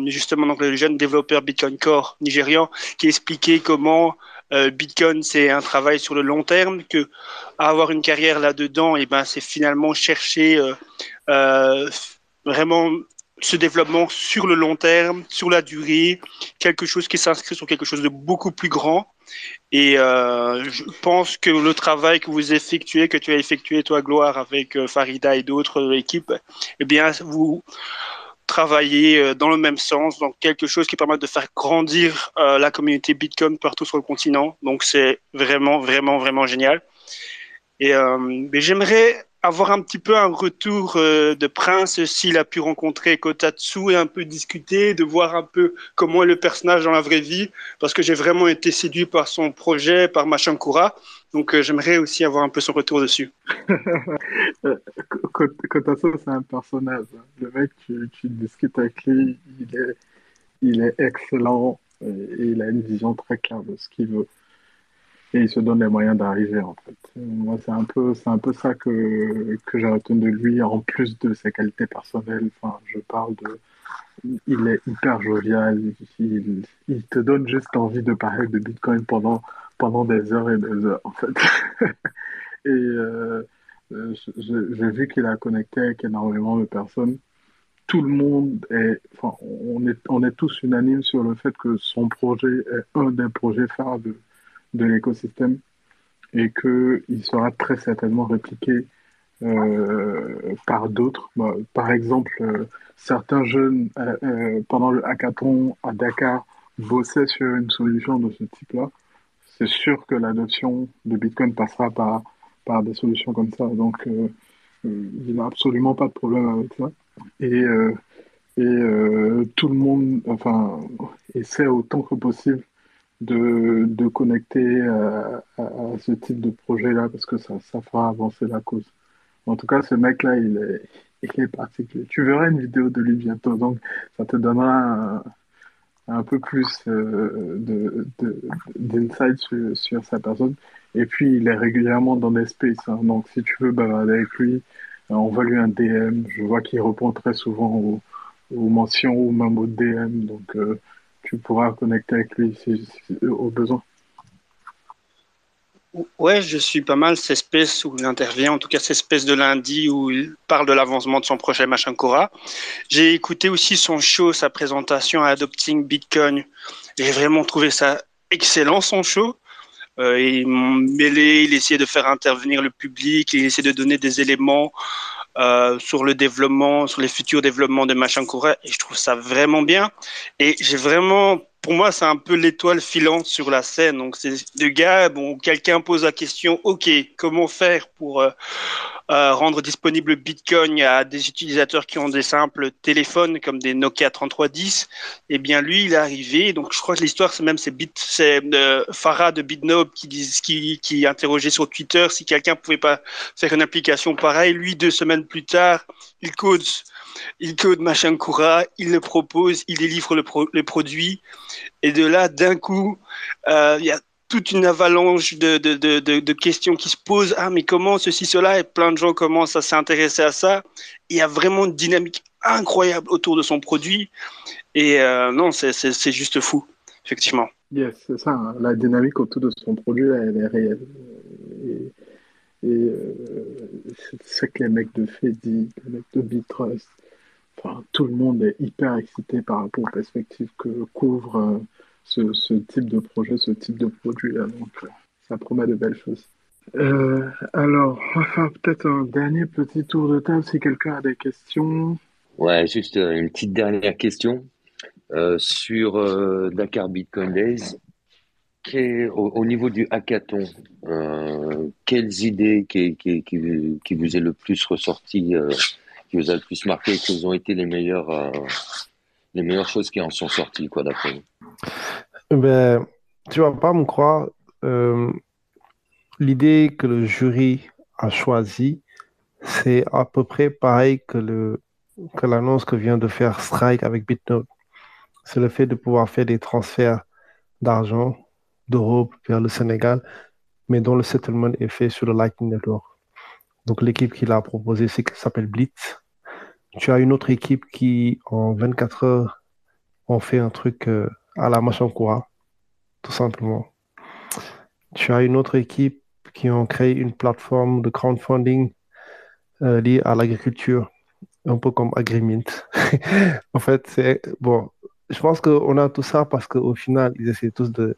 justement donc, le jeune développeur Bitcoin Core nigérian qui expliquait comment Bitcoin c'est un travail sur le long terme, que avoir une carrière là-dedans, et eh ben c'est finalement chercher vraiment ce développement sur le long terme, sur la durée, quelque chose qui s'inscrit sur quelque chose de beaucoup plus grand. Et euh, je pense que le travail que vous effectuez, que tu as effectué toi, Gloire, avec euh, Farida et d'autres équipes, eh bien, vous travaillez euh, dans le même sens, donc quelque chose qui permet de faire grandir la communauté Bitcoin partout sur le continent. Donc c'est vraiment, vraiment, vraiment génial. Et j'aimerais avoir un petit peu un retour euh, de Prince s'il a pu rencontrer Kotatsu et un peu discuter, de voir un peu comment est le personnage dans la vraie vie, parce que j'ai vraiment été séduit par son projet, par Machankura. Donc euh, j'aimerais aussi avoir un peu son retour dessus. [laughs] Kotatsu, c'est un personnage. Le mec, tu, tu, discutes avec lui, il est, il est excellent et il a une vision très claire de ce qu'il veut il se donne les moyens d'arriver en fait. Moi c'est un peu c'est un peu ça que que j'ai retenu de lui en plus de ses qualités personnelles. Enfin je parle de il est hyper jovial, il, te donne juste envie de parler de Bitcoin pendant pendant des heures et des heures en fait. [laughs] et euh, j'ai vu qu'il a connecté avec énormément de personnes. Tout le monde est, enfin, on est, on est tous unanimes sur le fait que son projet est un des projets phares de, de l'écosystème et qu'il sera très certainement répliqué euh, par d'autres. Bah, par exemple, euh, certains jeunes, euh, pendant le hackathon à Dakar, bossaient sur une solution de ce type-là. C'est sûr que l'adoption de Bitcoin passera par, par des solutions comme ça. Donc, il n'a absolument pas de problème avec ça. Et, et tout le monde enfin, essaie autant que possible de, de connecter à, à, ce type de projet-là parce que ça, ça fera avancer la cause. En tout cas, ce mec-là, il est, il est particulier. Tu verras une vidéo de lui bientôt, donc ça te donnera un, peu plus euh, de, d'insight sur, sur, sa personne. Et puis, il est régulièrement dans des spaces. Hein. donc, si tu veux bavarder avec lui, euh, envoie lui un DM. Je vois qu'il répond très souvent aux, aux, mentions ou même aux DM. Donc, euh, tu pourras connecter avec lui si, au besoin. Ouais, je suis pas mal cette espèce où il intervient, en tout cas cette espèce de lundi où il parle de l'avancement de son projet Machankora. J'ai écouté aussi son show, sa présentation à Adopting Bitcoin. J'ai vraiment trouvé ça excellent son show. Euh, il mêlé, il essayait de faire intervenir le public, il essayait de donner des éléments euh, sur le développement, sur les futurs développements de Machankura, et je trouve ça vraiment bien. Et j'ai vraiment, pour moi, c'est un peu l'étoile filante sur la scène. Donc, c'est le gars, bon, quelqu'un pose la question, OK, comment faire pour euh, euh, rendre disponible Bitcoin à des utilisateurs qui ont des simples téléphones comme des Nokia 3310, eh bien lui, il est arrivé. Donc je crois que l'histoire, c'est même c'est euh, Farah de Bitnob qui qui, qui interrogeait sur Twitter si quelqu'un pouvait pas faire une application pareille. Lui, deux semaines plus tard, il code il code machin Kura, il le propose, il délivre le, produit, et de là, d'un coup, euh, il y a toute une avalanche de, questions qui se posent. Ah, mais comment ceci, cela? Et plein de gens commencent à s'intéresser à ça. Il y a vraiment une dynamique incroyable autour de son produit. Et euh, non, c'est juste fou, effectivement. Yes, c'est ça. Hein. La dynamique autour de son produit, elle est réelle. Et, euh, c'est que les mecs de Fedi, les mecs de Bitrust, tout le monde est hyper excité par rapport aux perspectives que couvre. Euh, ce, type de projet, ce type de produit-là. Donc, euh, ça promet de belles choses. Euh, alors, on va faire peut-être un dernier petit tour de table si quelqu'un a des questions. Ouais, juste une petite dernière question sur Dakar Bitcoin Days. au, niveau du hackathon, quelles idées qui, qui, qui, vous est le plus ressorti, qui vous a le plus marqué, quelles ont été les meilleures, les meilleures choses qui en sont sorties, quoi, d'après vous? Ben, tu vas pas me croire, euh, l'idée que le jury a choisie, c'est à peu près pareil que que l'annonce que vient de faire Strike avec BitNote. C'est le fait de pouvoir faire des transferts d'argent d'Europe vers le Sénégal, mais dont le settlement est fait sur le Lightning Network. Donc l'équipe qui l'a proposé, c'est s'appelle Blitz. tu as une autre équipe qui, en 24 heures, ont fait un truc euh, à la Machankura, tout simplement. Tu as une autre équipe qui ont créé une plateforme de crowdfunding euh, liée à l'agriculture, un peu comme AgriMint. [laughs] en fait, c'est bon. Je pense qu'on a tout ça parce qu'au final, ils essaient tous de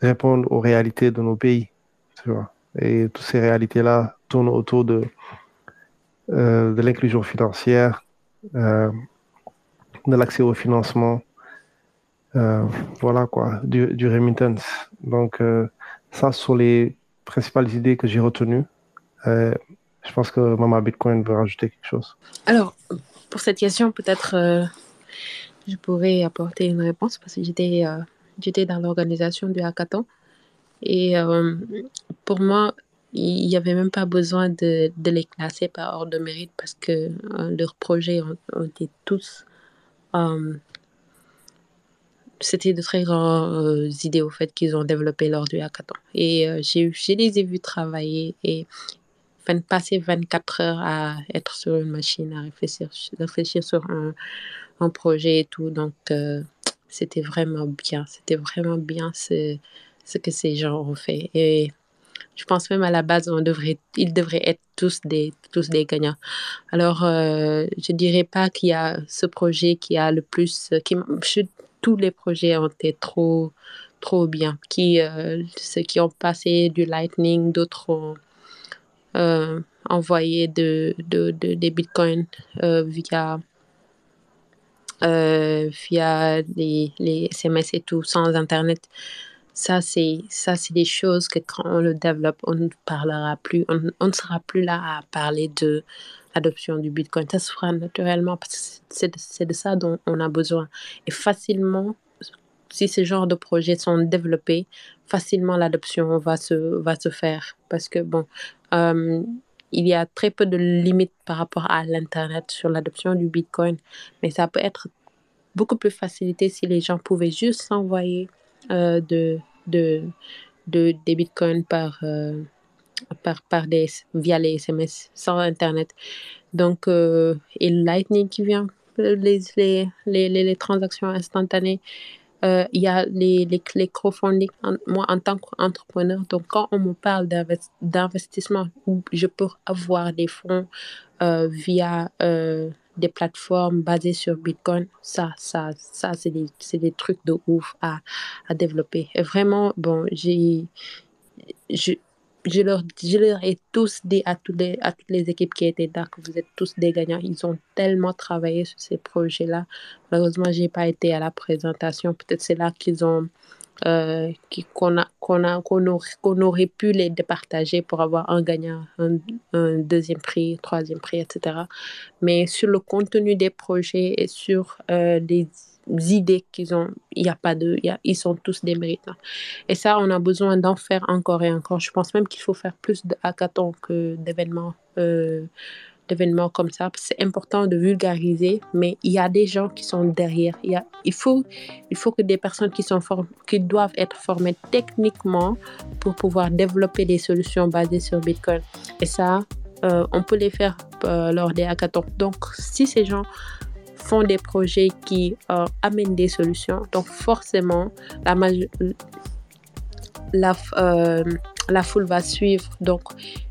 répondre aux réalités de nos pays. Tu vois. Et toutes ces réalités-là tournent autour de, euh, de l'inclusion financière, euh, de l'accès au financement, euh, voilà quoi, du, du remittance. Donc, ça, ce sont les principales idées que j'ai retenues. je pense que Mama Bitcoin veut rajouter quelque chose. Alors, pour cette question, peut-être je pourrais apporter une réponse parce que j'étais dans l'organisation du hackathon. Et euh, pour moi, il n'y avait même pas besoin de, les classer par ordre de mérite parce que euh, leurs projets ont, été tous. Euh, c'était de très grandes idées au fait qu'ils ont développé lors du hackathon. Et j'ai, je les ai vus travailler et passer 24 heures à être sur une machine, à réfléchir, réfléchir sur un, un projet et tout. Donc, c'était vraiment bien. C'était vraiment bien ce, ce que ces gens ont fait. Et je pense même à la base, on devrait, ils devraient être tous des, tous des gagnants. Alors, euh, je dirais pas qu'il y a ce projet qui a le plus, qui, tous les projets ont été trop, trop bien. Qui, euh, ceux qui ont passé du Lightning, d'autres ont euh, envoyé de, de, de, des bitcoins via via les, les SMS et tout, sans Internet. Ça, c'est ça, c'est des choses que quand on le développe, on ne parlera plus, on, ne sera plus là à parler de l'adoption du Bitcoin. Ça se fera naturellement parce que c'est de, ça dont on a besoin. Et facilement, si ce genre de projets sont développés, facilement l'adoption va se, va se faire. Parce que, bon, euh, il y a très peu de limites par rapport à l'Internet sur l'adoption du Bitcoin, mais ça peut être beaucoup plus facilité si les gens pouvaient juste s'envoyer de, de, de, des Bitcoins par, euh, par, par des, via les SMS sans Internet. Donc, euh, et Lightning qui vient, les, les, les, les transactions instantanées. Euh, il y a les, les, les crowdfunding, moi en tant qu'entrepreneur. Donc, quand on me parle d'investissement où je peux avoir des fonds euh, via euh, des plateformes basées sur Bitcoin, ça, ça, ça c'est des, des, trucs de ouf à, à développer. Vraiment, bon, j'ai je leur, je leur ai tous dit à, toutes les, à toutes les équipes qui étaient là que vous êtes tous des gagnants. Ils ont tellement travaillé sur ces projets-là. Malheureusement, je n'ai pas été à la présentation. Peut-être c'est là qu'ils ont euh, qu'on aurait, aurait pu les départager pour avoir un gagnant, un, deuxième prix, troisième prix, etc. Mais sur le contenu des projets et sur euh, les idées qu'ils ont, il y a pas de, y ils sont tous des méritants. Et ça, on a besoin d'en faire encore et encore. Je pense même qu'il faut faire plus de que d'événements. Euh, d'événements comme ça. C'est important de vulgariser, mais il y a des gens qui sont derrière. Il, y a, il, faut, il faut que des personnes qui, sont qui doivent être formées techniquement pour pouvoir développer des solutions basées sur Bitcoin. Et ça, euh, on peut les faire euh, lors des hackathons. Donc, si ces gens font des projets qui euh, amènent des solutions. Donc forcément, la, la, la foule va suivre. Donc,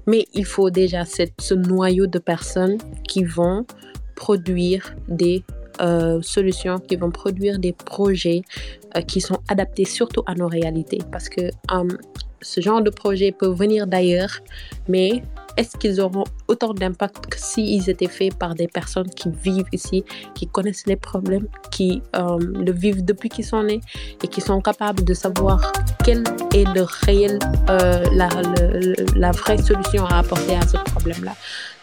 mais il faut déjà ce noyau de personnes qui vont produire des euh, solutions, qui vont produire des projets qui sont adaptés surtout à nos réalités. Parce que ce genre de projet peut venir d'ailleurs, mais est-ce qu'ils auront autant d'impact que s'ils étaient faits par des personnes qui vivent ici, qui connaissent les problèmes, qui euh, le vivent depuis qu'ils sont nés et qui sont capables de savoir quelle est le réel, euh, la, vraie solution à apporter à ce problème-là?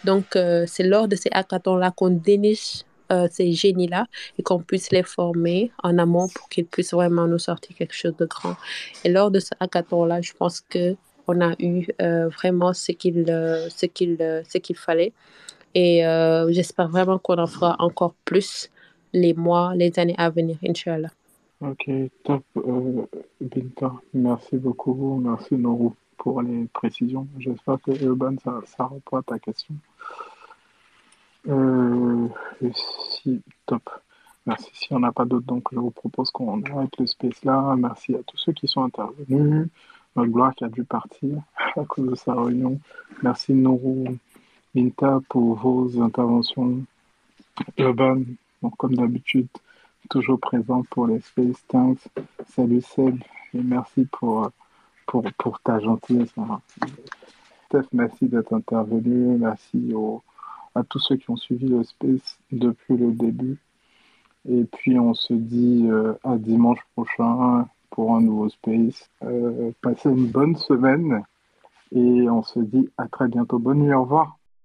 Donc, euh, c'est lors de ces hackathons-là qu'on déniche ces génies-là et qu'on puisse les former en amont pour qu'ils puissent vraiment nous sortir quelque chose de grand. Et lors de ce hackathon-là, je pense que on a eu euh, vraiment ce qu'il euh, ce qu'il euh, ce qu'il fallait et j'espère vraiment qu'on en fera encore plus les mois les années à venir inchallah ok top Binta merci beaucoup merci Nourou pour les précisions j'espère que Urban ça, ça répond à ta question Euh, si, top. Merci. Si on n'a pas d'autres, donc je vous propose qu'on arrête le space là. Merci à tous ceux qui sont intervenus. Notre gloire qui a dû partir à cause de sa réunion. Merci Nourou, Minta pour vos interventions. Urban, comme d'habitude, toujours présent pour les space. Thanks. Salut Seb et merci pour, pour, pour ta gentillesse. Steph, merci d'être intervenu. Merci à tous ceux qui ont suivi le space depuis le début. Et puis on se dit euh, à dimanche prochain pour un nouveau space. Euh, passez une bonne semaine et on se dit à très bientôt. Bonne nuit, au revoir.